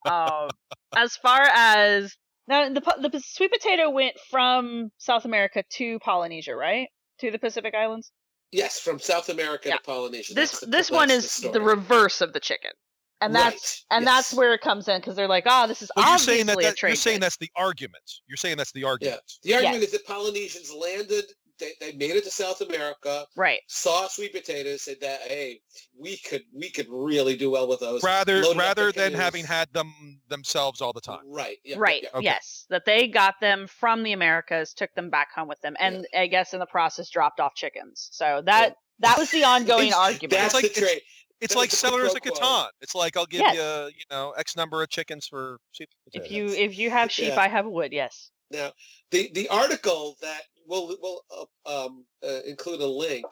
um, as far as now, the the sweet potato went from South America to Polynesia, right? To the Pacific Islands. yes, from South America Yeah. to Polynesia. This the- this one is the, story. reverse of the chicken, and that's Right, and that's where it comes in because they're like, oh, this is Well, you're saying that, a that trade. you're saying that's the argument. You're saying that's the Yeah. argument. The argument is that Polynesians landed, they, they made it to South America, right. saw sweet potatoes, said that hey, we could we could really do well with those. Rather rather than having had them themselves all the time. Right. Yeah, right. yeah. Okay. Yes, that they got them from the Americas, took them back home with them, and I guess in the process dropped off chickens. So that that was the ongoing argument. That's like- the trade. It's like was the quid of quo. Catan. It's like I'll give Yes. you you know X number of chickens for sweet potatoes. if you if you have sheep, Yeah. I have wood. Yes. Now, the the article that we'll we'll uh, um, uh, include a link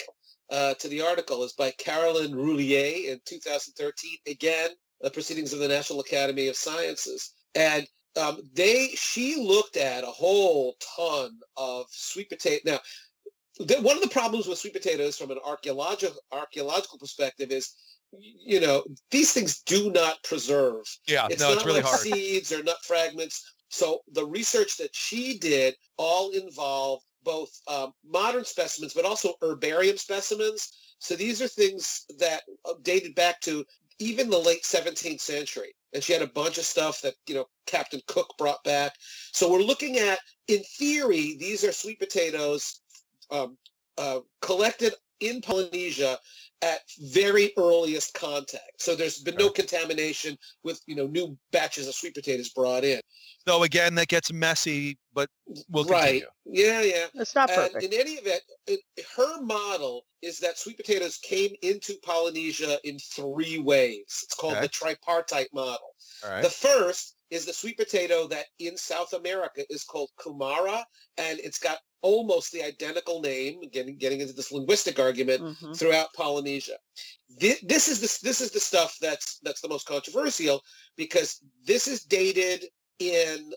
uh, to the article is by Carolyn Roullier in 2013. Again, the Proceedings of the National Academy of Sciences, and um, they she looked at a whole ton of sweet potato. Now, one of the problems with sweet potatoes from an archaeological archaeological perspective is, you know, these things do not preserve. yeah, It's no, not it's really like hard. seeds or nut fragments. So the research that she did all involved both um, modern specimens, but also herbarium specimens. So these are things that uh, dated back to even the late 17th century. And she had a bunch of stuff that, you know, Captain Cook brought back. So we're looking at, in theory, these are sweet potatoes um, uh, collected in Polynesia at very earliest contact. So there's been no contamination with, you know, new batches of sweet potatoes brought in. Though again, that gets messy, but we'll right. continue. Yeah, yeah. It's not And perfect. in any event, it, her model is that sweet potatoes came into Polynesia in three waves. It's called Okay. the tripartite model. All right. The first is the sweet potato that in South America is called kumara, and it's got almost the identical name. Getting getting into this linguistic argument Mhm. throughout Polynesia. Thi- This is the this is the stuff that's that's the most controversial because this is dated in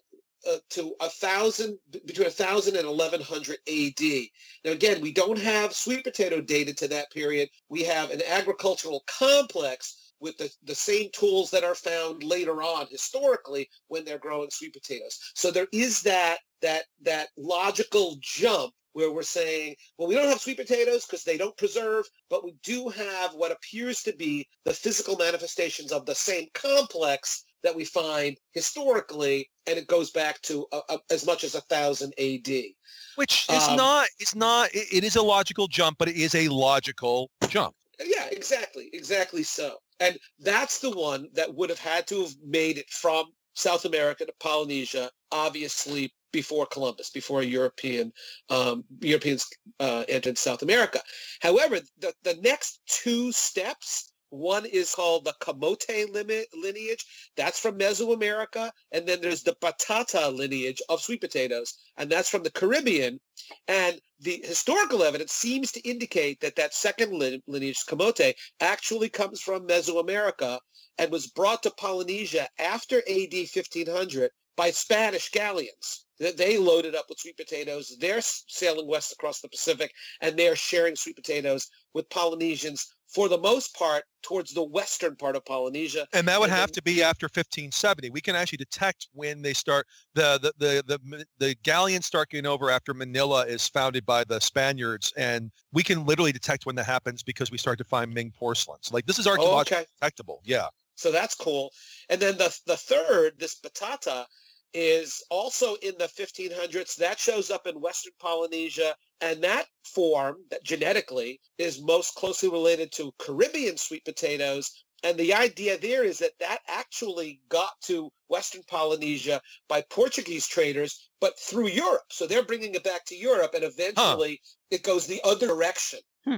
uh, to a thousand between a thousand and eleven hundred A.D. Now again, we don't have sweet potato dated to that period. We have an agricultural complex with the, the same tools that are found later on historically when they're growing sweet potatoes. So there is that that that logical jump where we're saying, well, we don't have sweet potatoes because they don't preserve, but we do have what appears to be the physical manifestations of the same complex that we find historically, and it goes back to uh, uh, as much as a thousand A.D. Which is um, not, it's not, it, it is a logical jump, but it is a logical jump. Yeah, exactly, exactly so. And that's the one that would have had to have made it from South America to Polynesia, obviously before Columbus, before European um, Europeans uh, entered South America. However, the, the next two steps One is called the Camote limit lineage. That's from Mesoamerica. And then there's the Batata lineage of sweet potatoes. And that's from the Caribbean. And the historical evidence seems to indicate that that second lineage, Camote, actually comes from Mesoamerica and was brought to Polynesia after AD 1500 by Spanish galleons. They loaded up with sweet potatoes. They're sailing west across the Pacific, and they're sharing sweet potatoes with Polynesians for the most part towards the western part of Polynesia. And that would and have then, to be after 1570. We can actually detect when they start the the the the, the galleons start getting over after Manila is founded by the Spaniards, and we can literally detect when that happens because we start to find Ming porcelains. Like this is oh, archaeologically oh, okay. detectable. Yeah. So that's cool. And then the the third, this batata, is also in the 1500s. That shows up in Western Polynesia. And that form, that genetically, is most closely related to Caribbean sweet potatoes. And the idea there is that that actually got to Western Polynesia by Portuguese traders, but through Europe. So they're bringing it back to Europe, and eventually huh. it goes the other direction. Hmm.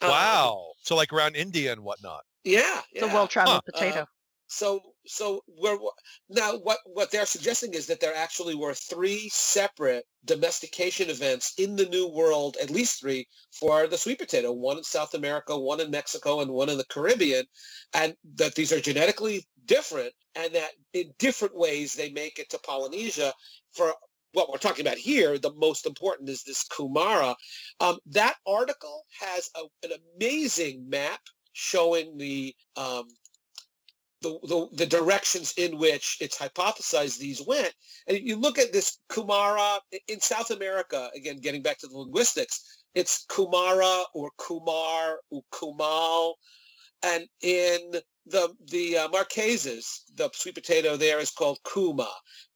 Uh, wow. Um, so like around India and whatnot. Yeah. yeah. It's a well-traveled huh. potato. Uh, so so we're now what what they're suggesting is that there actually were three separate domestication events in the New World, at least three for the sweet potato, one in South America, one in Mexico, and one in the Caribbean, and that these are genetically different, and that in different ways they make it to Polynesia. For what we're talking about here, the most important is this Kumara. Um, that article has a, an amazing map showing the um, the, the, the directions in which it's hypothesized these went. And you look at this Kumara in South America, again, getting back to the linguistics, it's Kumara or Kumar or Kumal. And in the the uh, Marquesas, the sweet potato there is called Kuma.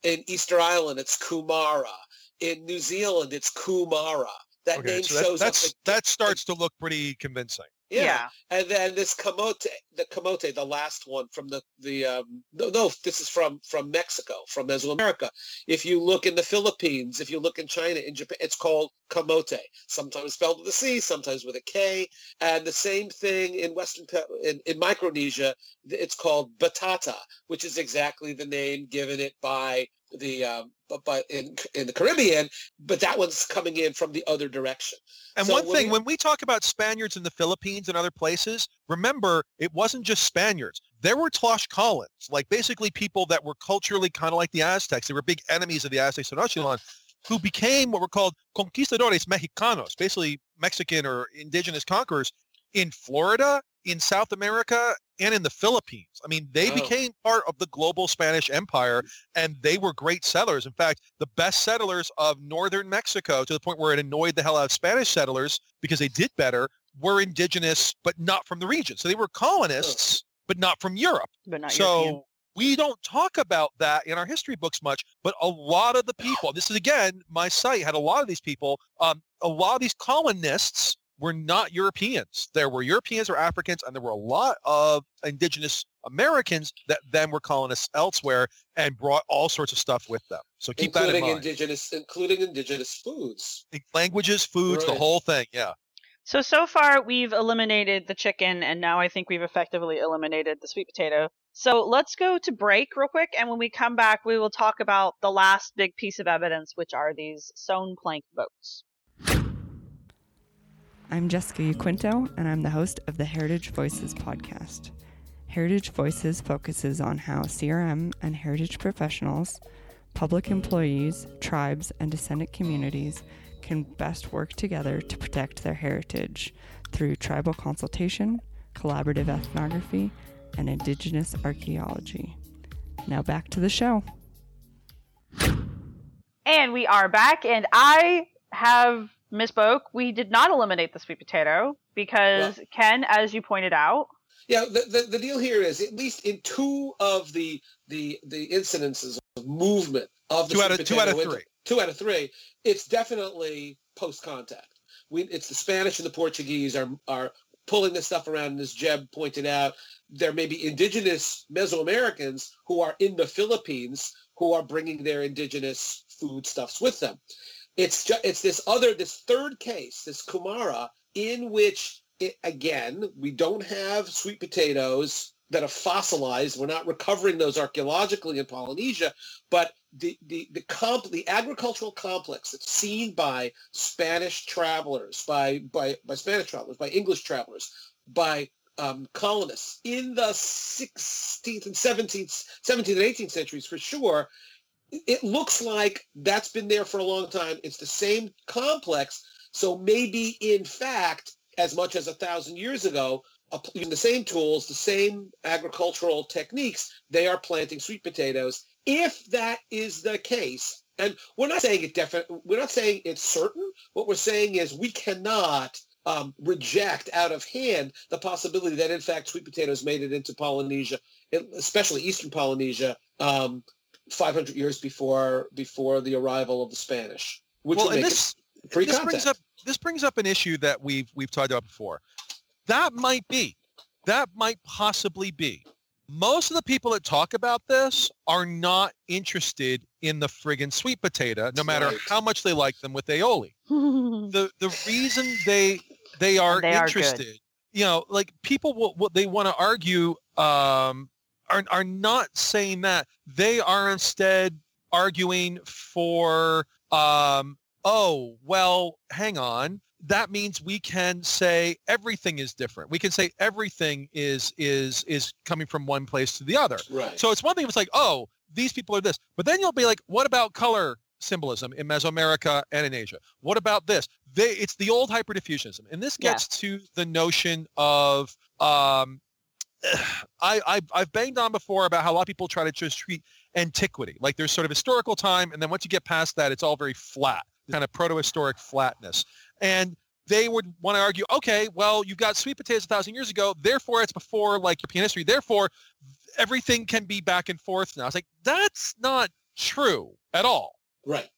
In Easter Island, it's Kumara. In New Zealand, it's Kumara. That okay, name so shows up. that starts to look pretty convincing. Yeah. yeah. And then this camote, the camote, the last one from the the um, no, no, this is from from Mexico, from Mesoamerica. If you look in the Philippines, if you look in China, in Japan, it's called camote. Sometimes spelled with a C, sometimes with a K. And the same thing in Western in, in Micronesia, it's called batata, which is exactly the name given it by the um, but in in the Caribbean, but that one's coming in from the other direction. And so one thing, we, when we talk about Spaniards in the Philippines and other places, remember it wasn't just Spaniards. There were Tlaxcalans, like basically people that were culturally kind of like the Aztecs. They were big enemies of the Aztecs and Tenochtitlan, who became what were called conquistadores mexicanos, basically Mexican or indigenous conquerors in Florida, in South America, and in the Philippines. I mean, they oh. became part of the global Spanish Empire, and they were great settlers. In fact, the best settlers of northern Mexico, to the point where it annoyed the hell out of Spanish settlers because they did better, were indigenous, but not from the region. So they were colonists, oh. but not from Europe. But not so. European. We don't talk about that in our history books much, but a lot of the people, this is again, my site had a lot of these people, um, a lot of these colonists were not Europeans. There were Europeans or Africans, and there were a lot of indigenous Americans that then were colonists elsewhere and brought all sorts of stuff with them. So keep including that in mind. Indigenous, including indigenous foods, languages, foods, right. the whole thing. Yeah. So so far we've eliminated the chicken, and now I think we've effectively eliminated the sweet potato. So let's go to break real quick, and when we come back, we will talk about the last big piece of evidence, which are these sewn plank boats. I'm Jessica Yaquinto, and I'm the host of the Heritage Voices podcast. Heritage Voices focuses on how CRM and heritage professionals, public employees, tribes, and descendant communities can best work together to protect their heritage through tribal consultation, collaborative ethnography, and indigenous archaeology. Now back to the show. And we are back, and I have misspoke. We did not eliminate the sweet potato because well, Ken, as you pointed out. Yeah, the, the, the deal here is at least in two of the the the incidences of movement of the two out of two out of three. Two out of three. It's definitely post contact. We it's the Spanish and the Portuguese are are pulling this stuff around. And as Jeb pointed out, there may be indigenous Mesoamericans who are in the Philippines who are bringing their indigenous foodstuffs with them. It's just it's this other this third case, this Kumara, in which it, again, we don't have sweet potatoes that are fossilized. We're not recovering those archaeologically in Polynesia, but the the the comp the agricultural complex that's seen by Spanish travelers, by by by Spanish travelers, by English travelers, by um, colonists in the 16th and 17th, 17th and 18th centuries for sure. It looks like that's been there for a long time. It's the same complex. So maybe, in fact, as much as a thousand years ago, using the same tools, the same agricultural techniques, they are planting sweet potatoes. If that is the case, and we're not saying it definitely, we're not saying it's certain. What we're saying is we cannot um, reject out of hand the possibility that in fact sweet potatoes made it into Polynesia, especially Eastern Polynesia, um, 500 years before before the arrival of the Spanish, which well, would make this, it pre this brings up this brings up an issue that we've we've talked about before. That might be, that might possibly be. Most of the people that talk about this are not interested in the friggin' sweet potato, no matter Right. how much they like them with aioli. the the reason they they are They are interested, you know, like people will what they want to argue um are are not saying that. They are instead arguing for um oh, well, hang on. That means we can say everything is different. We can say everything is is is coming from one place to the other. Right. So it's one thing if it's like, oh, these people are this. But then you'll be like, what about color symbolism in Mesoamerica and in Asia? What about this? They, it's the old hyperdiffusionism. And this Yeah. gets to the notion of um, I, I, I've banged on before about how a lot of people try to just treat antiquity. Like there's sort of historical time, and then once you get past that, it's all very flat, kind of proto-historic flatness. And they would want to argue, okay, well, you've got sweet potatoes a thousand years ago, therefore it's before like European history, therefore everything can be back and forth now. It's like, that's not true at all. right.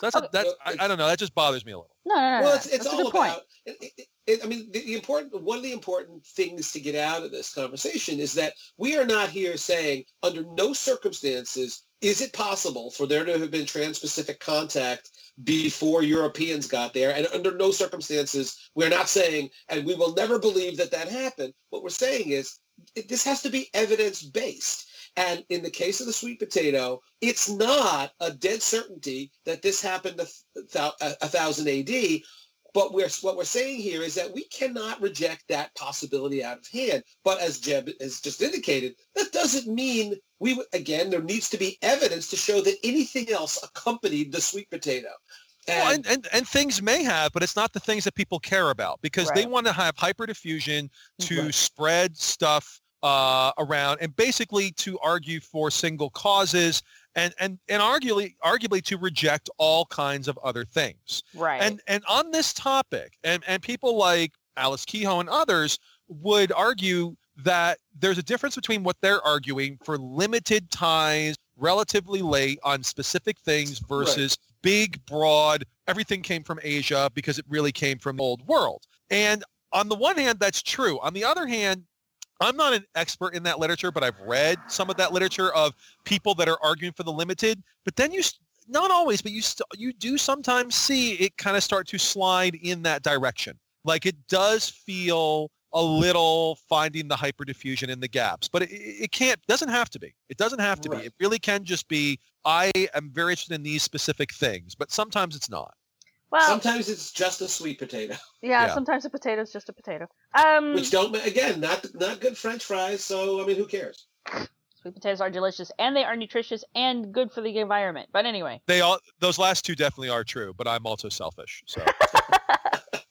So That's, a, oh, that's I, I don't know, that just bothers me a little. No, no, no. well, no. it's, it's all good point. about. It, it, it, I mean, the, the important one of the important things to get out of this conversation is that we are not here saying under no circumstances is it possible for there to have been trans-Pacific contact before Europeans got there, and under no circumstances we're not saying, and we will never believe that that happened. What we're saying is it, this has to be evidence-based. And in the case of the sweet potato, it's not a dead certainty that this happened a, th- a, thousand AD. But we're, what we're saying here is that we cannot reject that possibility out of hand. But as Jeb has just indicated, that doesn't mean we, again, there needs to be evidence to show that anything else accompanied the sweet potato. Well, And, and, and, and things may have, but it's not the things that people care about because they want to have hyperdiffusion to Right. spread stuff uh, around and basically to argue for single causes and, and, and arguably, arguably to reject all kinds of other things. Right. And, and on this topic, and, and people like Alice Kehoe and others would argue that there's a difference between what they're arguing for limited ties relatively late on specific things versus big, broad, everything came from Asia because it really came from the old world. And on the one hand, that's true. On the other hand, I'm not an expert in that literature, but I've read some of that literature of people that are arguing for the limited. But then you, not always, but you st- you do sometimes see it kind of start to slide in that direction. Like it does feel a little finding the hyperdiffusion in the gaps, but it, it it can't, doesn't have to be. It doesn't have to be. It really can just be, I am very interested in these specific things, but sometimes it's not. Well, sometimes it's just a sweet potato, yeah, yeah. Sometimes a potato is just a potato. Um, which don't, again, not not good French fries. So, I mean, who cares? sweet potatoes are delicious and they are nutritious and good for the environment. But anyway, They all, those last two definitely are true, but I'm also selfish. So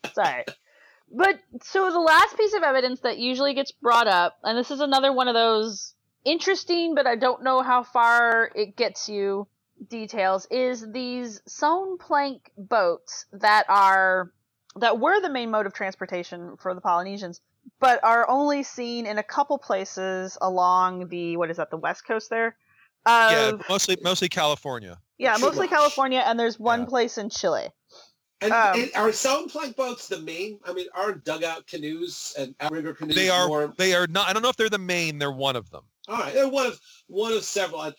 it's all right. But so the last piece of evidence that usually gets brought up, and this is another one of those interesting, but I don't know how far it gets you details, is these sewn plank boats that are that were the main mode of transportation for the Polynesians, but are only seen in a couple places along the what is that the west coast there? yeah, mostly, mostly California. yeah, Pretty mostly. California, and there's one Yeah. place in Chile. And, Um, and are sound plank boats the main? I mean, are dugout canoes and outrigger canoes They are, more? they are not, I don't know if they're the main, they're one of them. All right, they're one of one of several.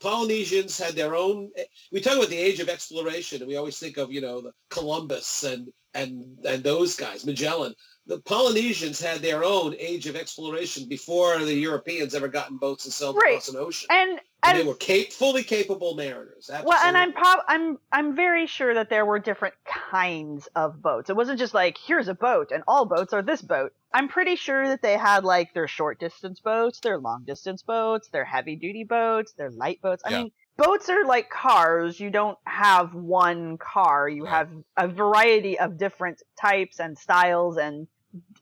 Polynesians had their own. Eh, we talk about the age of exploration, and we always think of you know Columbus and and and those guys, Magellan. The Polynesians had their own age of exploration before the Europeans ever got in boats and sailed Right. across an ocean. And And as they were cap- fully capable mariners. Well, and I'm prob- I'm I'm very sure that there were different kinds of boats. It wasn't just like here's a boat and all boats are this boat. I'm pretty sure that they had like their short distance boats, their long distance boats, their heavy duty boats, their light boats. I Yeah. mean, boats are like cars. You don't have one car. You Right. have a variety of different types and styles and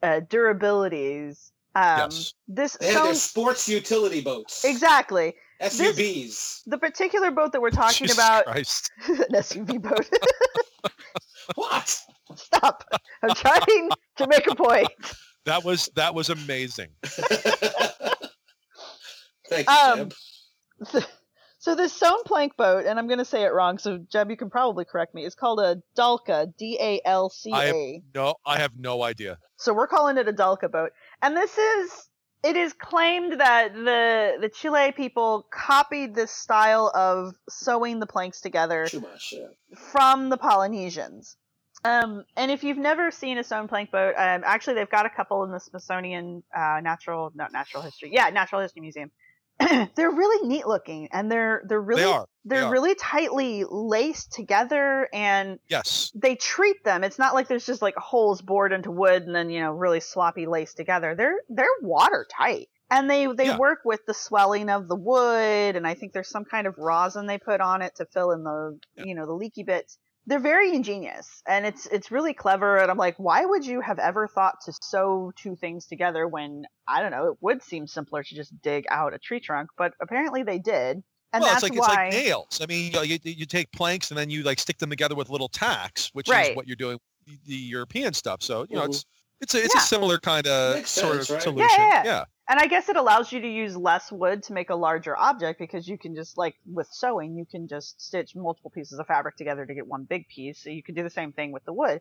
uh, durabilities. Um, Yes. This They had their sounds sports utility boats. exactly SUVs. the particular boat that we're talking Jesus about. Christ. an SUV boat. what? Stop. I'm trying to make a point. That was that was amazing. Thank you, Um, Jeb. So, so this sewn plank boat, and I'm going to say it wrong, so Jeb, you can probably correct me. It's called a Dalca, D-A-L-C-A. No, I have no idea. So we're calling it a Dalca boat, and this is. It is claimed that the the Chile people copied this style of sewing the planks together Chumash, yeah. from the Polynesians. Um, and if you've never seen a stone plank boat, um, actually they've got a couple in the Smithsonian uh, Natural, not Natural History, yeah, Natural History Museum. they're really neat looking, and they're they're really They are. They they're are. really tightly laced together, and Yes. they treat them. It's not like there's just like holes bored into wood and then you know really sloppy laced together. They're they're watertight. And they they Yeah. work with the swelling of the wood, and I think there's some kind of rosin they put on it to fill in the Yeah. you know the leaky bits. They're very ingenious, and it's it's really clever. And I'm like, why would you have ever thought to sew two things together when I don't know? It would seem simpler to just dig out a tree trunk, but apparently they did, and well, that's it's like why. it's like nails. I mean, you, you, take planks and then you like stick them together with little tacks, which Right. is what you're doing with the European stuff. So you know, Mhm. it's it's a it's Yeah. a similar kind of sort sense, of right? solution. Yeah, yeah, yeah. And I guess it allows you to use less wood to make a larger object because you can just like with sewing, you can just stitch multiple pieces of fabric together to get one big piece. So you can do the same thing with the wood.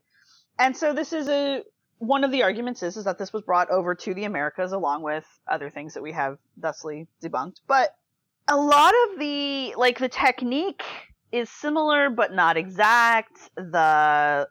And so this is a one of the arguments is is that this was brought over to the Americas along with other things that we have thusly debunked. But a lot of the like the technique is similar but not exact. The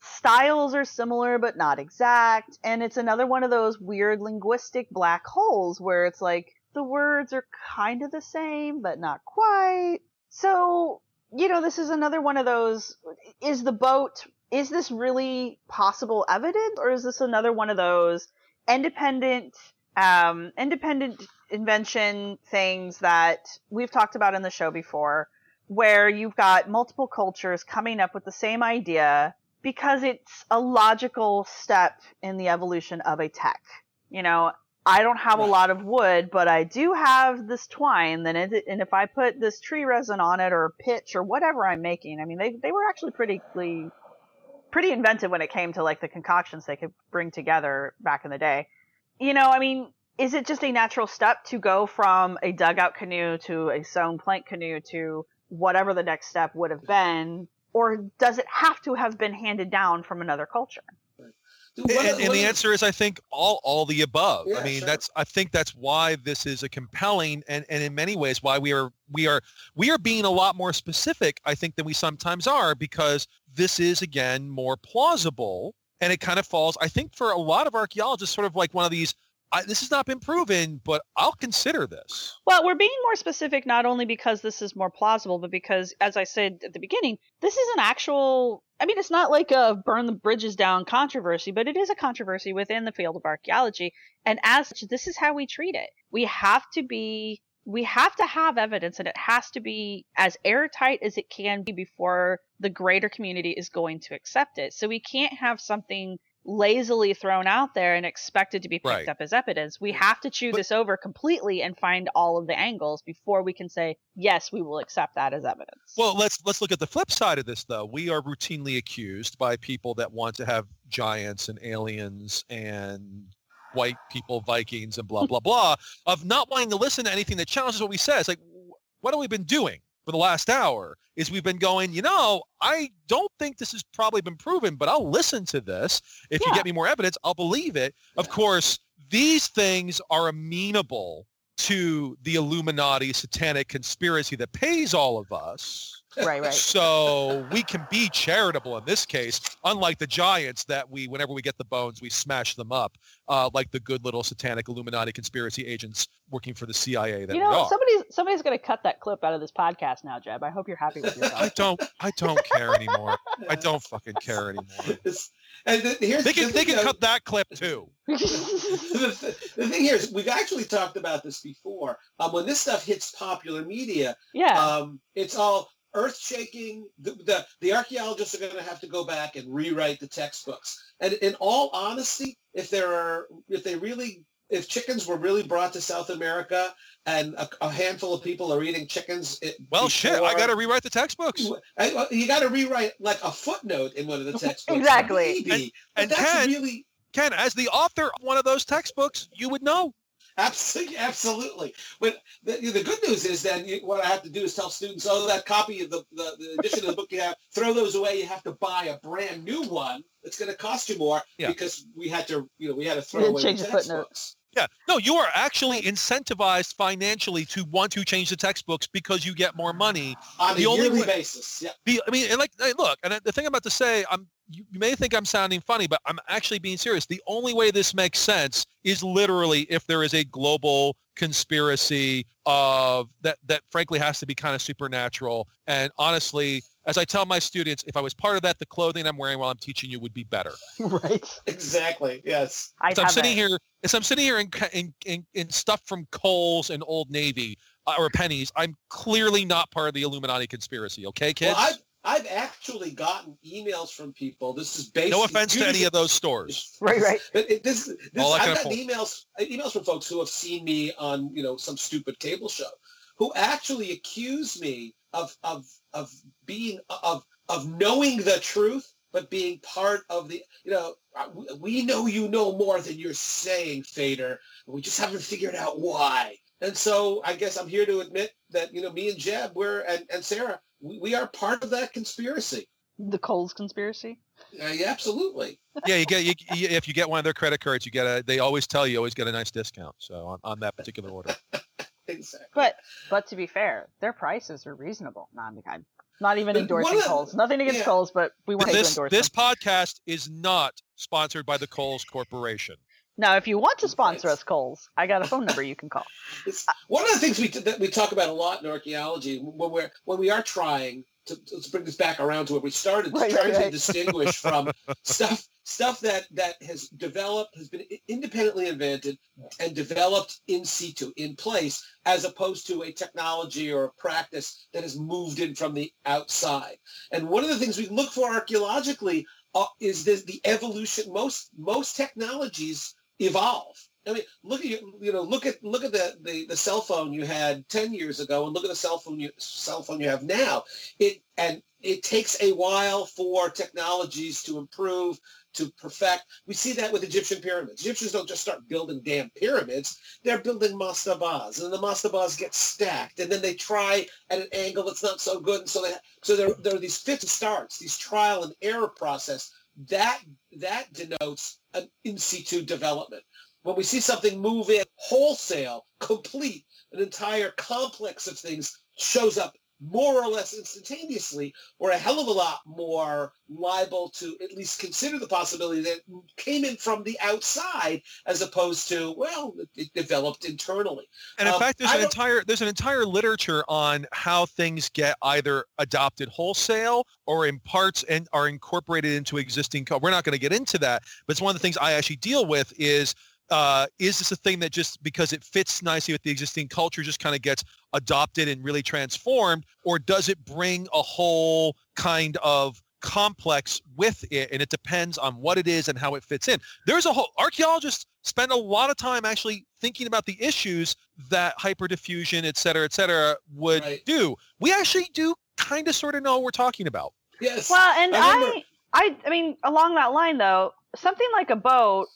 styles are similar but not exact. And it's another one of those weird linguistic black holes where it's like the words are kind of the same but not quite. So you know this is another one of those is the boat is this really possible evidence or is this another one of those independent um independent invention things that we've talked about in the show before where you've got multiple cultures coming up with the same idea because it's a logical step in the evolution of a tech. You know, I don't have a lot of wood, but I do have this twine. Then and if I put this tree resin on it or pitch or whatever I'm making, I mean, they they were actually pretty pretty inventive when it came to like the concoctions they could bring together back in the day. You know, I mean, is it just a natural step to go from a dugout canoe to a sewn plank canoe to whatever the next step would have been? Or does it have to have been handed down from another culture? Dude, and, of- and the of- answer is, I think, all all the above. Yeah, I mean, sure. that's I think that's why this is a compelling and, and in many ways why we are we are we are being a lot more specific, I think, than we sometimes are because this is again more plausible and it kind of falls, I think, for a lot of archaeologists, sort of like one of these. I, this has not been proven, but I'll consider this. Well, we're being more specific not only because this is more plausible, but because, as I said at the beginning, this is an actual. I mean, it's not like a burn the bridges down controversy, but it is a controversy within the field of archaeology. And as such, this is how we treat it. We have to be. We have to have evidence, and it has to be as airtight as it can be before the greater community is going to accept it. So we can't have something lazily thrown out there and expected to be picked Right. up as evidence. We have to chew But- this over completely and find all of the angles before we can say, yes, we will accept that as evidence. Well, let's let's look at the flip side of this though. We are routinely accused by people that want to have giants and aliens and white people, Vikings, and blah blah blah, of not wanting to listen to anything that challenges what we say. It's like, what have we been doing for the last hour? Is we've been going, you know, I don't think this has probably been proven, but I'll listen to this. If you Yeah. get me more evidence, I'll believe it. Of course, these things are amenable to the Illuminati satanic conspiracy that pays all of us Right, right. So we can be charitable in this case, unlike the giants that we, whenever we get the bones, we smash them up, uh, like the good little satanic Illuminati conspiracy agents working for the CIA that you we know, are. somebody's somebody's gonna cut that clip out of this podcast now, Jeb. I hope you're happy with yourself. I don't, I don't care anymore. I don't fucking care anymore. And the, here's They can, the they can though, cut that clip too. the, the thing here is we've actually talked about this before. Um, when this stuff hits popular media, yeah. um, it's all earth shaking. The, the the archaeologists are going to have to go back and rewrite the textbooks. And in all honesty, if there are if they really if chickens were really brought to South America and a, a handful of people are eating chickens, it, Well, shit, I got to rewrite the textbooks. I- you got to rewrite like a footnote in one of the textbooks. Exactly. Maybe. But and that's Ken- really Ken, as the author of one of those textbooks, you would know. Absolutely, absolutely. But the, the good news is then you, what I have to do is tell students, oh, that copy of the, the, the edition of the book you have, throw those away. You have to buy a brand new one. It's going to cost you more Yeah. because we had to, you know, we had to throw You away the the footnote. textbooks. Yeah, no, you are actually incentivized financially to want to change the textbooks because you get more money. On The a only yearly way- basis. Yeah. Be, I mean, and like, hey, look, and the thing I'm about to say, I'm you, you may think I'm sounding funny, but I'm actually being serious. The only way this makes sense is literally if there is a global conspiracy of that that frankly has to be kind of supernatural. And honestly, as I tell my students, if I was part of that, the clothing I'm wearing while I'm teaching you would be better. right. Exactly. Yes. I As I'm sitting it. here, as I'm sitting here in, in, in, in stuff from Kohl's and Old Navy uh, or Penney's, I'm clearly not part of the Illuminati conspiracy. Okay, kids? Well, I've, I've actually gotten emails from people. This is based. no offense to any of those stores. Right, right. But it, this, this All I can I've gotten afford. emails emails from folks who have seen me on you know some stupid cable show, who actually accuse me of of of being of of knowing the truth, but being part of the you know uh, we- we know you know more than you're saying, Feder. We just haven't figured out why. And so I guess I'm here to admit that you know me and Jeb, we're and, and Sarah, we, we are part of that conspiracy. The Kohl's conspiracy. Uh, yeah, absolutely. yeah, you get you, you, if you get one of their credit cards, you get a. They always tell you, you always get a nice discount. So on, on that particular order. Exactly. But but to be fair, their prices are reasonable. No, I'm, I'm not even But endorsing Kohl's. Nothing against yeah. Kohl's, but we want to this endorse this them. podcast is not sponsored by the Kohl's Corporation. Now, if you want to sponsor Right. us, Kohl's, I got a phone number you can call. It's, one of the things we that we talk about a lot in archaeology when we're when we are trying to let's bring this back around to where we started, Right, trying right, to distinguish from stuff stuff that that has developed has been independently invented and developed in situ in place as opposed to a technology or a practice that has moved in from the outside. And one of the things we look for archaeologically uh, is this, the evolution most most technologies evolve I mean, look at you. You know, look at look at the, the the cell phone you had ten years ago, and look at the cell phone you cell phone you have now. It and it takes a while for technologies to improve, to perfect. We see that with Egyptian pyramids. Egyptians don't just start building damn pyramids; they're building mastabas, and the mastabas get stacked, and then they try at an angle that's not so good, and so they so there there are these fits and starts, these trial and error process. That that denotes an in situ development when we see something move in wholesale, complete, an entire complex of things shows up more or less instantaneously, we're a hell of a lot more liable to at least consider the possibility that it came in from the outside as opposed to, well, it, developed internally. And in Um, fact, there's I an entire there's an entire literature on how things get either adopted wholesale or in parts and are incorporated into existing. Co- We're not going to get into that, but it's one of the things I actually deal with is. Uh, is this a thing that just because it fits nicely with the existing culture just kind of gets adopted and really transformed or does it bring a whole kind of complex with it and it depends on what it is and how it fits in there's a whole archaeologists spend a lot of time actually thinking about the issues that hyperdiffusion et cetera et cetera would Right. do we actually do kind of sort of know what we're talking about Yes. Well, and I remember- I, I, I mean, along that line though, something like a boat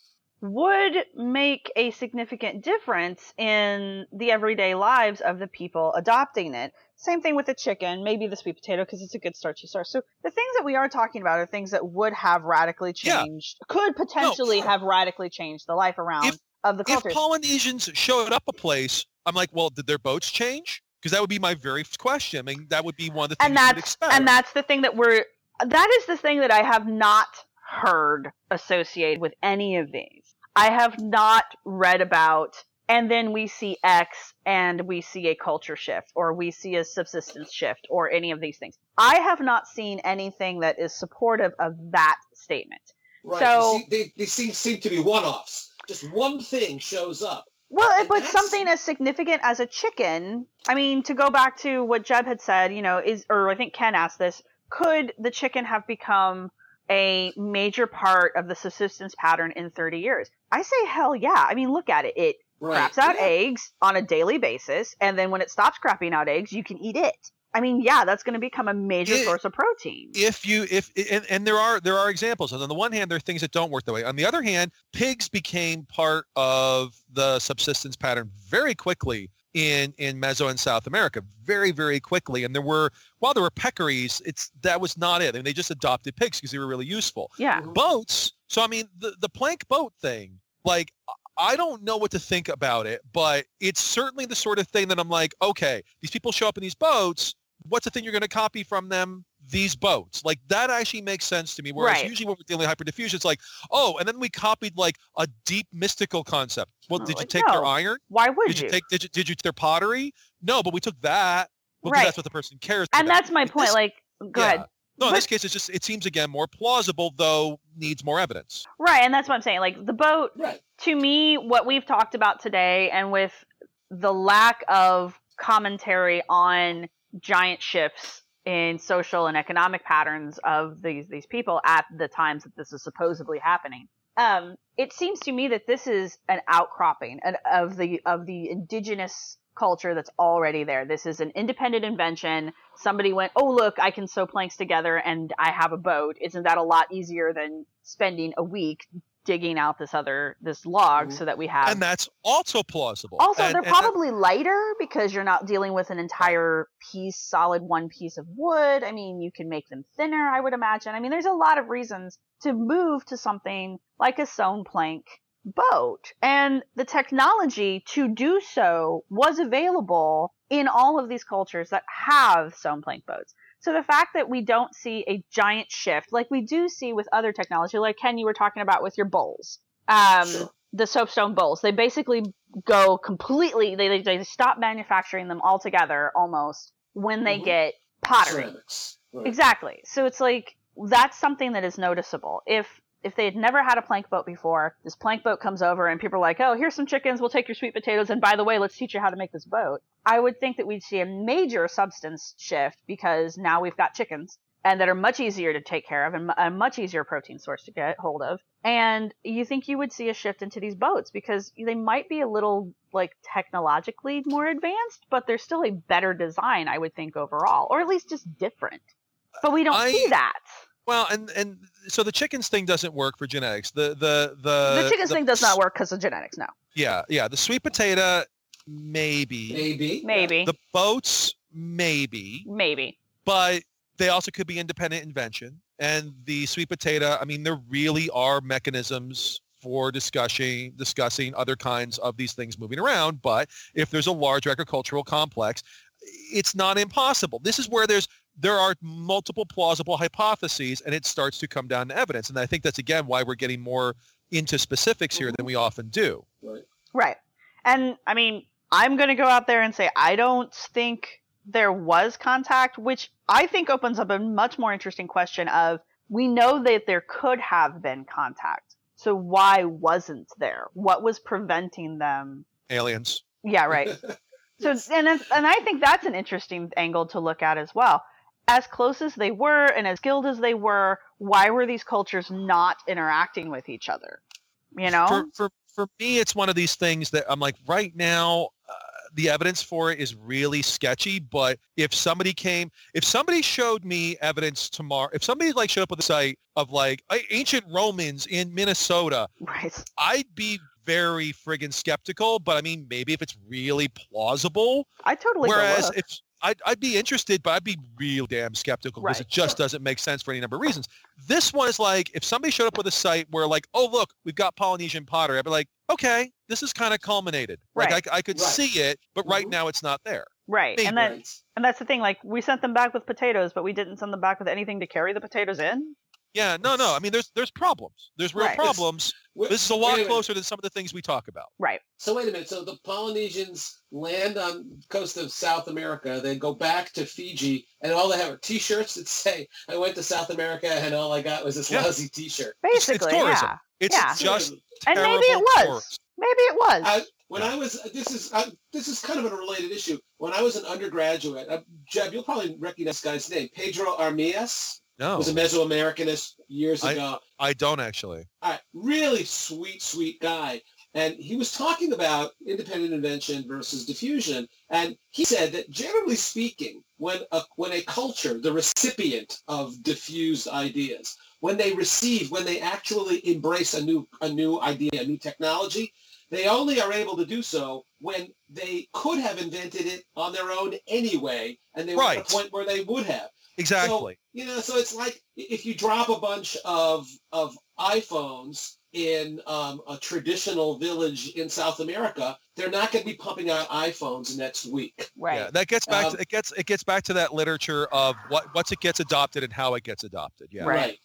would make a significant difference in the everyday lives of the people adopting it. Same thing with the chicken, maybe the sweet potato because it's a good starchy source. So the things that we are talking about are things that would have radically Yeah. changed, could potentially sure. have radically changed the life around If- of the if polynesians showed up a place i'm like well did their boats change Because that would be my very first question. I mean, that would be one of the things and that's expect. and that's the thing that we're that is the thing that I have not heard associated with any of these. I have not read about and then we see X and we see a culture shift or we see a subsistence shift or any of these things. I have not seen anything that is supportive of that statement. Right. So- they, they seem, seem to be one-offs. Just one thing shows up. Well, but something as significant as a chicken, I mean, to go back to what Jeb had said, you know, is, or I think Ken asked this, could the chicken have become a major part of the subsistence pattern in 30 years? I say hell yeah. I mean, look at it. It Right. craps out Yeah. eggs on a daily basis, and then when it stops crapping out eggs, you can eat it. I mean, yeah, that's going to become a major It- source of protein. if you if and, and there are there are examples and on the one hand there are things that don't work that way on the other hand pigs became part of the subsistence pattern very quickly in in meso and south america very very quickly and there were while there were peccaries it's that was not it I mean, they just adopted pigs because they were really useful yeah. Mm-hmm. boats so i mean the the plank boat thing like I don't know what to think about it, but it's certainly the sort of thing that I'm like, okay, these people show up in these boats. What's the thing you're going to copy from them? These boats. Like that actually makes sense to me. Whereas Right. usually when we're dealing with hyperdiffusion, it's like, oh, and then we copied like a deep mystical concept. Well, Oh, did you take their iron? Why would Did you? you take did you, did you take their pottery? No, but we took that. Well, 'cause Right. that's what the person cares and about. that's my Like, point. this- like, go yeah. ahead. No, in But- this case, it's just it seems again more plausible, though needs more evidence. Right, and that's what I'm saying. Like the boat, Right. to me, what we've talked about today, and with the lack of commentary on giant shifts in social and economic patterns of these these people at the times that this is supposedly happening. Um, it seems to me that this is an outcropping of the of the indigenous culture that's already there. This is an independent invention. Somebody went, "Oh, look, I can sew planks together and I have a boat." Isn't that a lot easier than spending a week digging out this other this log mm. so that we have and that's also plausible. also, And- they're and that- probably lighter because you're not dealing with an entire piece, solid one piece of wood. I mean, you can make them thinner, I would imagine. I mean, there's a lot of reasons to move to something like a sewn plank boat. And the technology to do so was available in all of these cultures that have sewn plank boats. So the fact that we don't see a giant shift like we do see with other technology, like Ken, you were talking about with your bowls. Um, Sure. the soapstone bowls. They basically go completely. They they, they stop manufacturing them altogether almost when they Mhm. get pottery. Right. Exactly. So it's like that's something that is noticeable. If if they had never had a plank boat before, this plank boat comes over and people are like, "Oh, here's some chickens. We'll take your sweet potatoes, and by the way, let's teach you how to make this boat." I would think that we'd see a major substance shift because now we've got chickens and that are much easier to take care of and a much easier protein source to get hold of. And you think you would see a shift into these boats because they might be a little like technologically more advanced, but they're still a better design, I would think overall, or at least just different. But we don't I- see that. Well, and and so the chickens thing doesn't work for genetics. The the the the chickens thing does not work because of genetics. No, Yeah, yeah. The sweet potato, maybe. Maybe. maybe, The boats, maybe. maybe. But they also could be independent invention. And the sweet potato, I mean, there really are mechanisms for discussing discussing other kinds of these things moving around. But if there's a large agricultural complex, it's not impossible. This is where there's there are multiple plausible hypotheses and it starts to come down to evidence. And I think that's again why we're getting more into specifics here than mm-hmm. we often do. Right. Right. And I mean, I'm going to go out there and say I don't think there was contact, which I think opens up a much more interesting question of we know that there could have been contact. So why wasn't there? What was preventing them? Aliens. Yeah, right. So and and I think that's an interesting angle to look at as well. As close as they were and as skilled as they were, why were these cultures not interacting with each other? You know? for, for for me it's one of these things that i'm like right now uh, the evidence for it is really sketchy but if somebody came if somebody showed me evidence tomorrow if somebody like showed up with a site of like ancient romans in minnesota right. i'd be very friggin' skeptical but i mean maybe if it's really plausible I totally whereas if I'd, I'd be interested, but I'd be real damn skeptical because Right. it just doesn't make sense for any number of reasons. This one is like, if somebody showed up with a site where like, oh, look, we've got Polynesian pottery, I'd be like, okay, this is kind of culminated. Like Right. I, I could Right. see it, but right Mhm. now it's not there. Right. Big And that's and that's the thing. Like we sent them back with potatoes, but we didn't send them back with anything to carry the potatoes in. Yeah, no, no. I mean, there's there's problems. There's real Right. problems. Wait- This is a lot minute. closer than some of the things we talk about. Right. So wait a minute. So the Polynesians land on coast of South America, then go back to Fiji, and all they have are T-shirts that say, "I went to South America, and all I got was this Yeah. lousy T-shirt." it's Basically, tourism. yeah. It's Yeah. just And maybe it was. tourism. Maybe it was. I, when I was this is uh, this is kind of a related issue. When I was an undergraduate, uh, Jeb, you'll probably recognize this guy's name. Pedro Armillas No, was a Mesoamericanist years ago. I don't actually. All right, really sweet, sweet guy. And he was talking about independent invention versus diffusion. And he said that generally speaking, when a, when a culture, the recipient of diffused ideas, when they receive, when they actually embrace a new, a new idea, a new technology, they only are able to do so when they could have invented it on their own anyway, and they were at Right. the point where they would have. Exactly. You know, so it's like if you drop a bunch of of iPhones in um, a traditional village in South America, they're not going to be pumping out iPhones next week. right. Yeah, that gets back Um, to it gets it gets back to that literature of what once it gets adopted and how it gets adopted. Yeah. Right.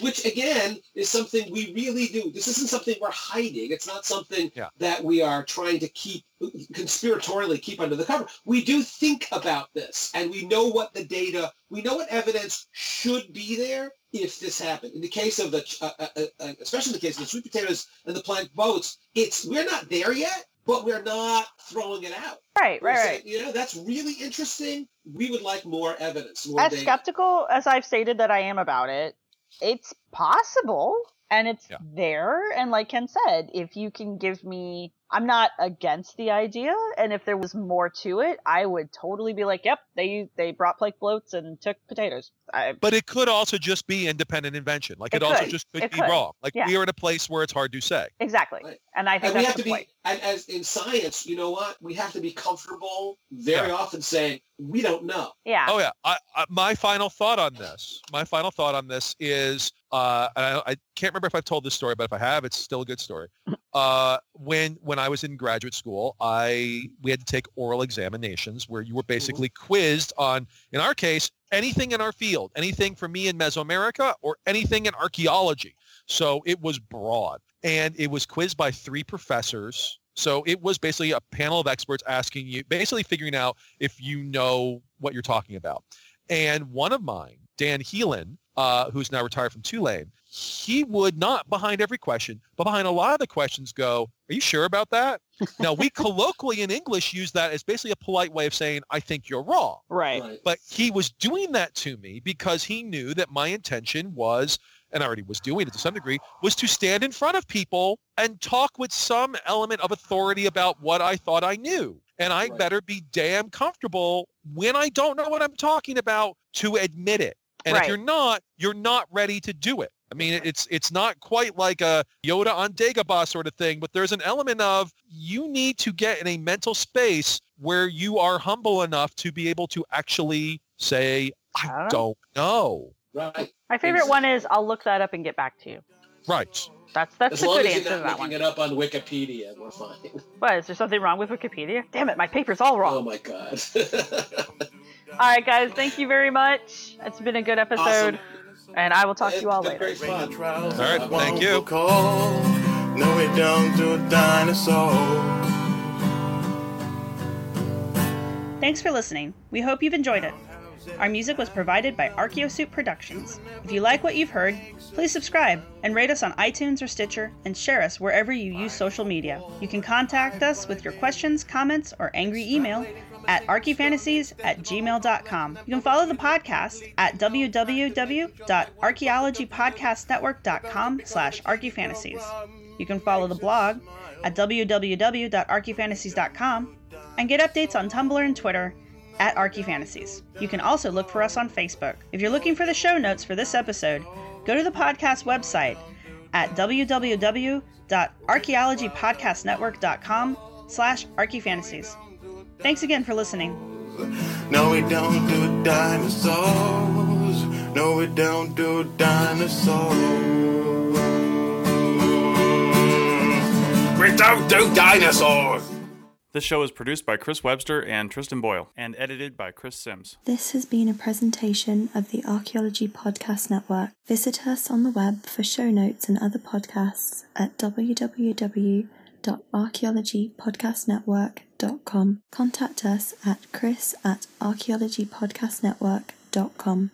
Which again is something we really do. This isn't something we're hiding. It's not something Yeah. that we are trying to keep conspiratorially keep under the cover. We do think about this and we know what the data, we know what evidence should be there if this happened. In the case of the, uh, uh, uh, especially in the case of the sweet potatoes and the plank boats, it's, we're not there yet, but we're not throwing it out. Right. Right. saying, Right. You know, that's really interesting. We would like more evidence. More As data. skeptical as I've stated that I am about it, it's possible and it's Yeah. there. And like Ken said, if you can give me, I'm not against the idea. And if there was more to it, I would totally be like, yep, they they brought plank floats and took potatoes. I, But it could also just be independent invention. Like it, It also just could It be could. wrong. Like Yeah. we are in a place where it's hard to say. exactly. Right. And I think and we have the to point. be and as in science you know what we have to be comfortable very Yeah. often saying we don't know Yeah. Oh yeah. I, I, my final thought on this. My final thought on this is, uh, and I, I can't remember if I've told this story, but if I have, it's still a good story. Uh, when when I was in graduate school, I we had to take oral examinations where you were basically quizzed on, in our case, anything in our field, anything for me in Mesoamerica or anything in archaeology. So it was broad, and it was quizzed by three professors. So it was basically a panel of experts asking you, basically figuring out if you know what you're talking about. And one of mine, Dan Healan, uh, who's now retired from Tulane, he would not behind every question, but behind a lot of the questions go, are you sure about that? now, we colloquially in English use that as basically a polite way of saying, I think you're wrong. Right. right But he was doing that to me because he knew that my intention was, and I already was doing it to some degree, was to stand in front of people and talk with some element of authority about what I thought I knew. And I Right. better be damn comfortable when I don't know what I'm talking about to admit it. And if you're not, you're not ready to do it. I mean, it's it's not quite like a Yoda on Dagobah sort of thing, but there's an element of you need to get in a mental space where you are humble enough to be able to actually say, I I don't don't know. right My favorite one is I'll look that up and get back to you. Right. That's that's as the long good as answer you're to not that looking one. it up on wikipedia we're fine What is there something wrong with Wikipedia? Damn it, my paper's all wrong. oh my god All right, guys, thank you very much. It's been a good episode, Awesome. and I will talk to you all later. great fun All right, thank you. Call. No, we don't do dinosaurs. Thanks for listening. We hope you've enjoyed it. Our music was provided by Archeosuit Productions. If you like what you've heard, please subscribe and rate us on iTunes or Stitcher and share us wherever you use social media. You can contact us with your questions, comments, or angry email at archyfantasies at gmail.com. You can follow the podcast at www.archaeologypodcastnetwork.com slash archyfantasies. You can follow the blog at www.archyfantasies.com and get updates on Tumblr and Twitter at Archyfantasies. You can also look for us on Facebook. If you're looking for the show notes for this episode, go to the podcast website at www.archaeologypodcastnetwork.com slash archyfantasies. Thanks again for listening. No, we don't do dinosaurs. No, we don't do dinosaurs. We don't do dinosaurs! This show is produced by Chris Webster and Tristan Boyle and edited by Chris Sims. This has been a presentation of the Archaeology Podcast Network. Visit us on the web for show notes and other podcasts at www.archaeologypodcastnetwork.com. Contact us at chris at archaeologypodcastnetwork.com.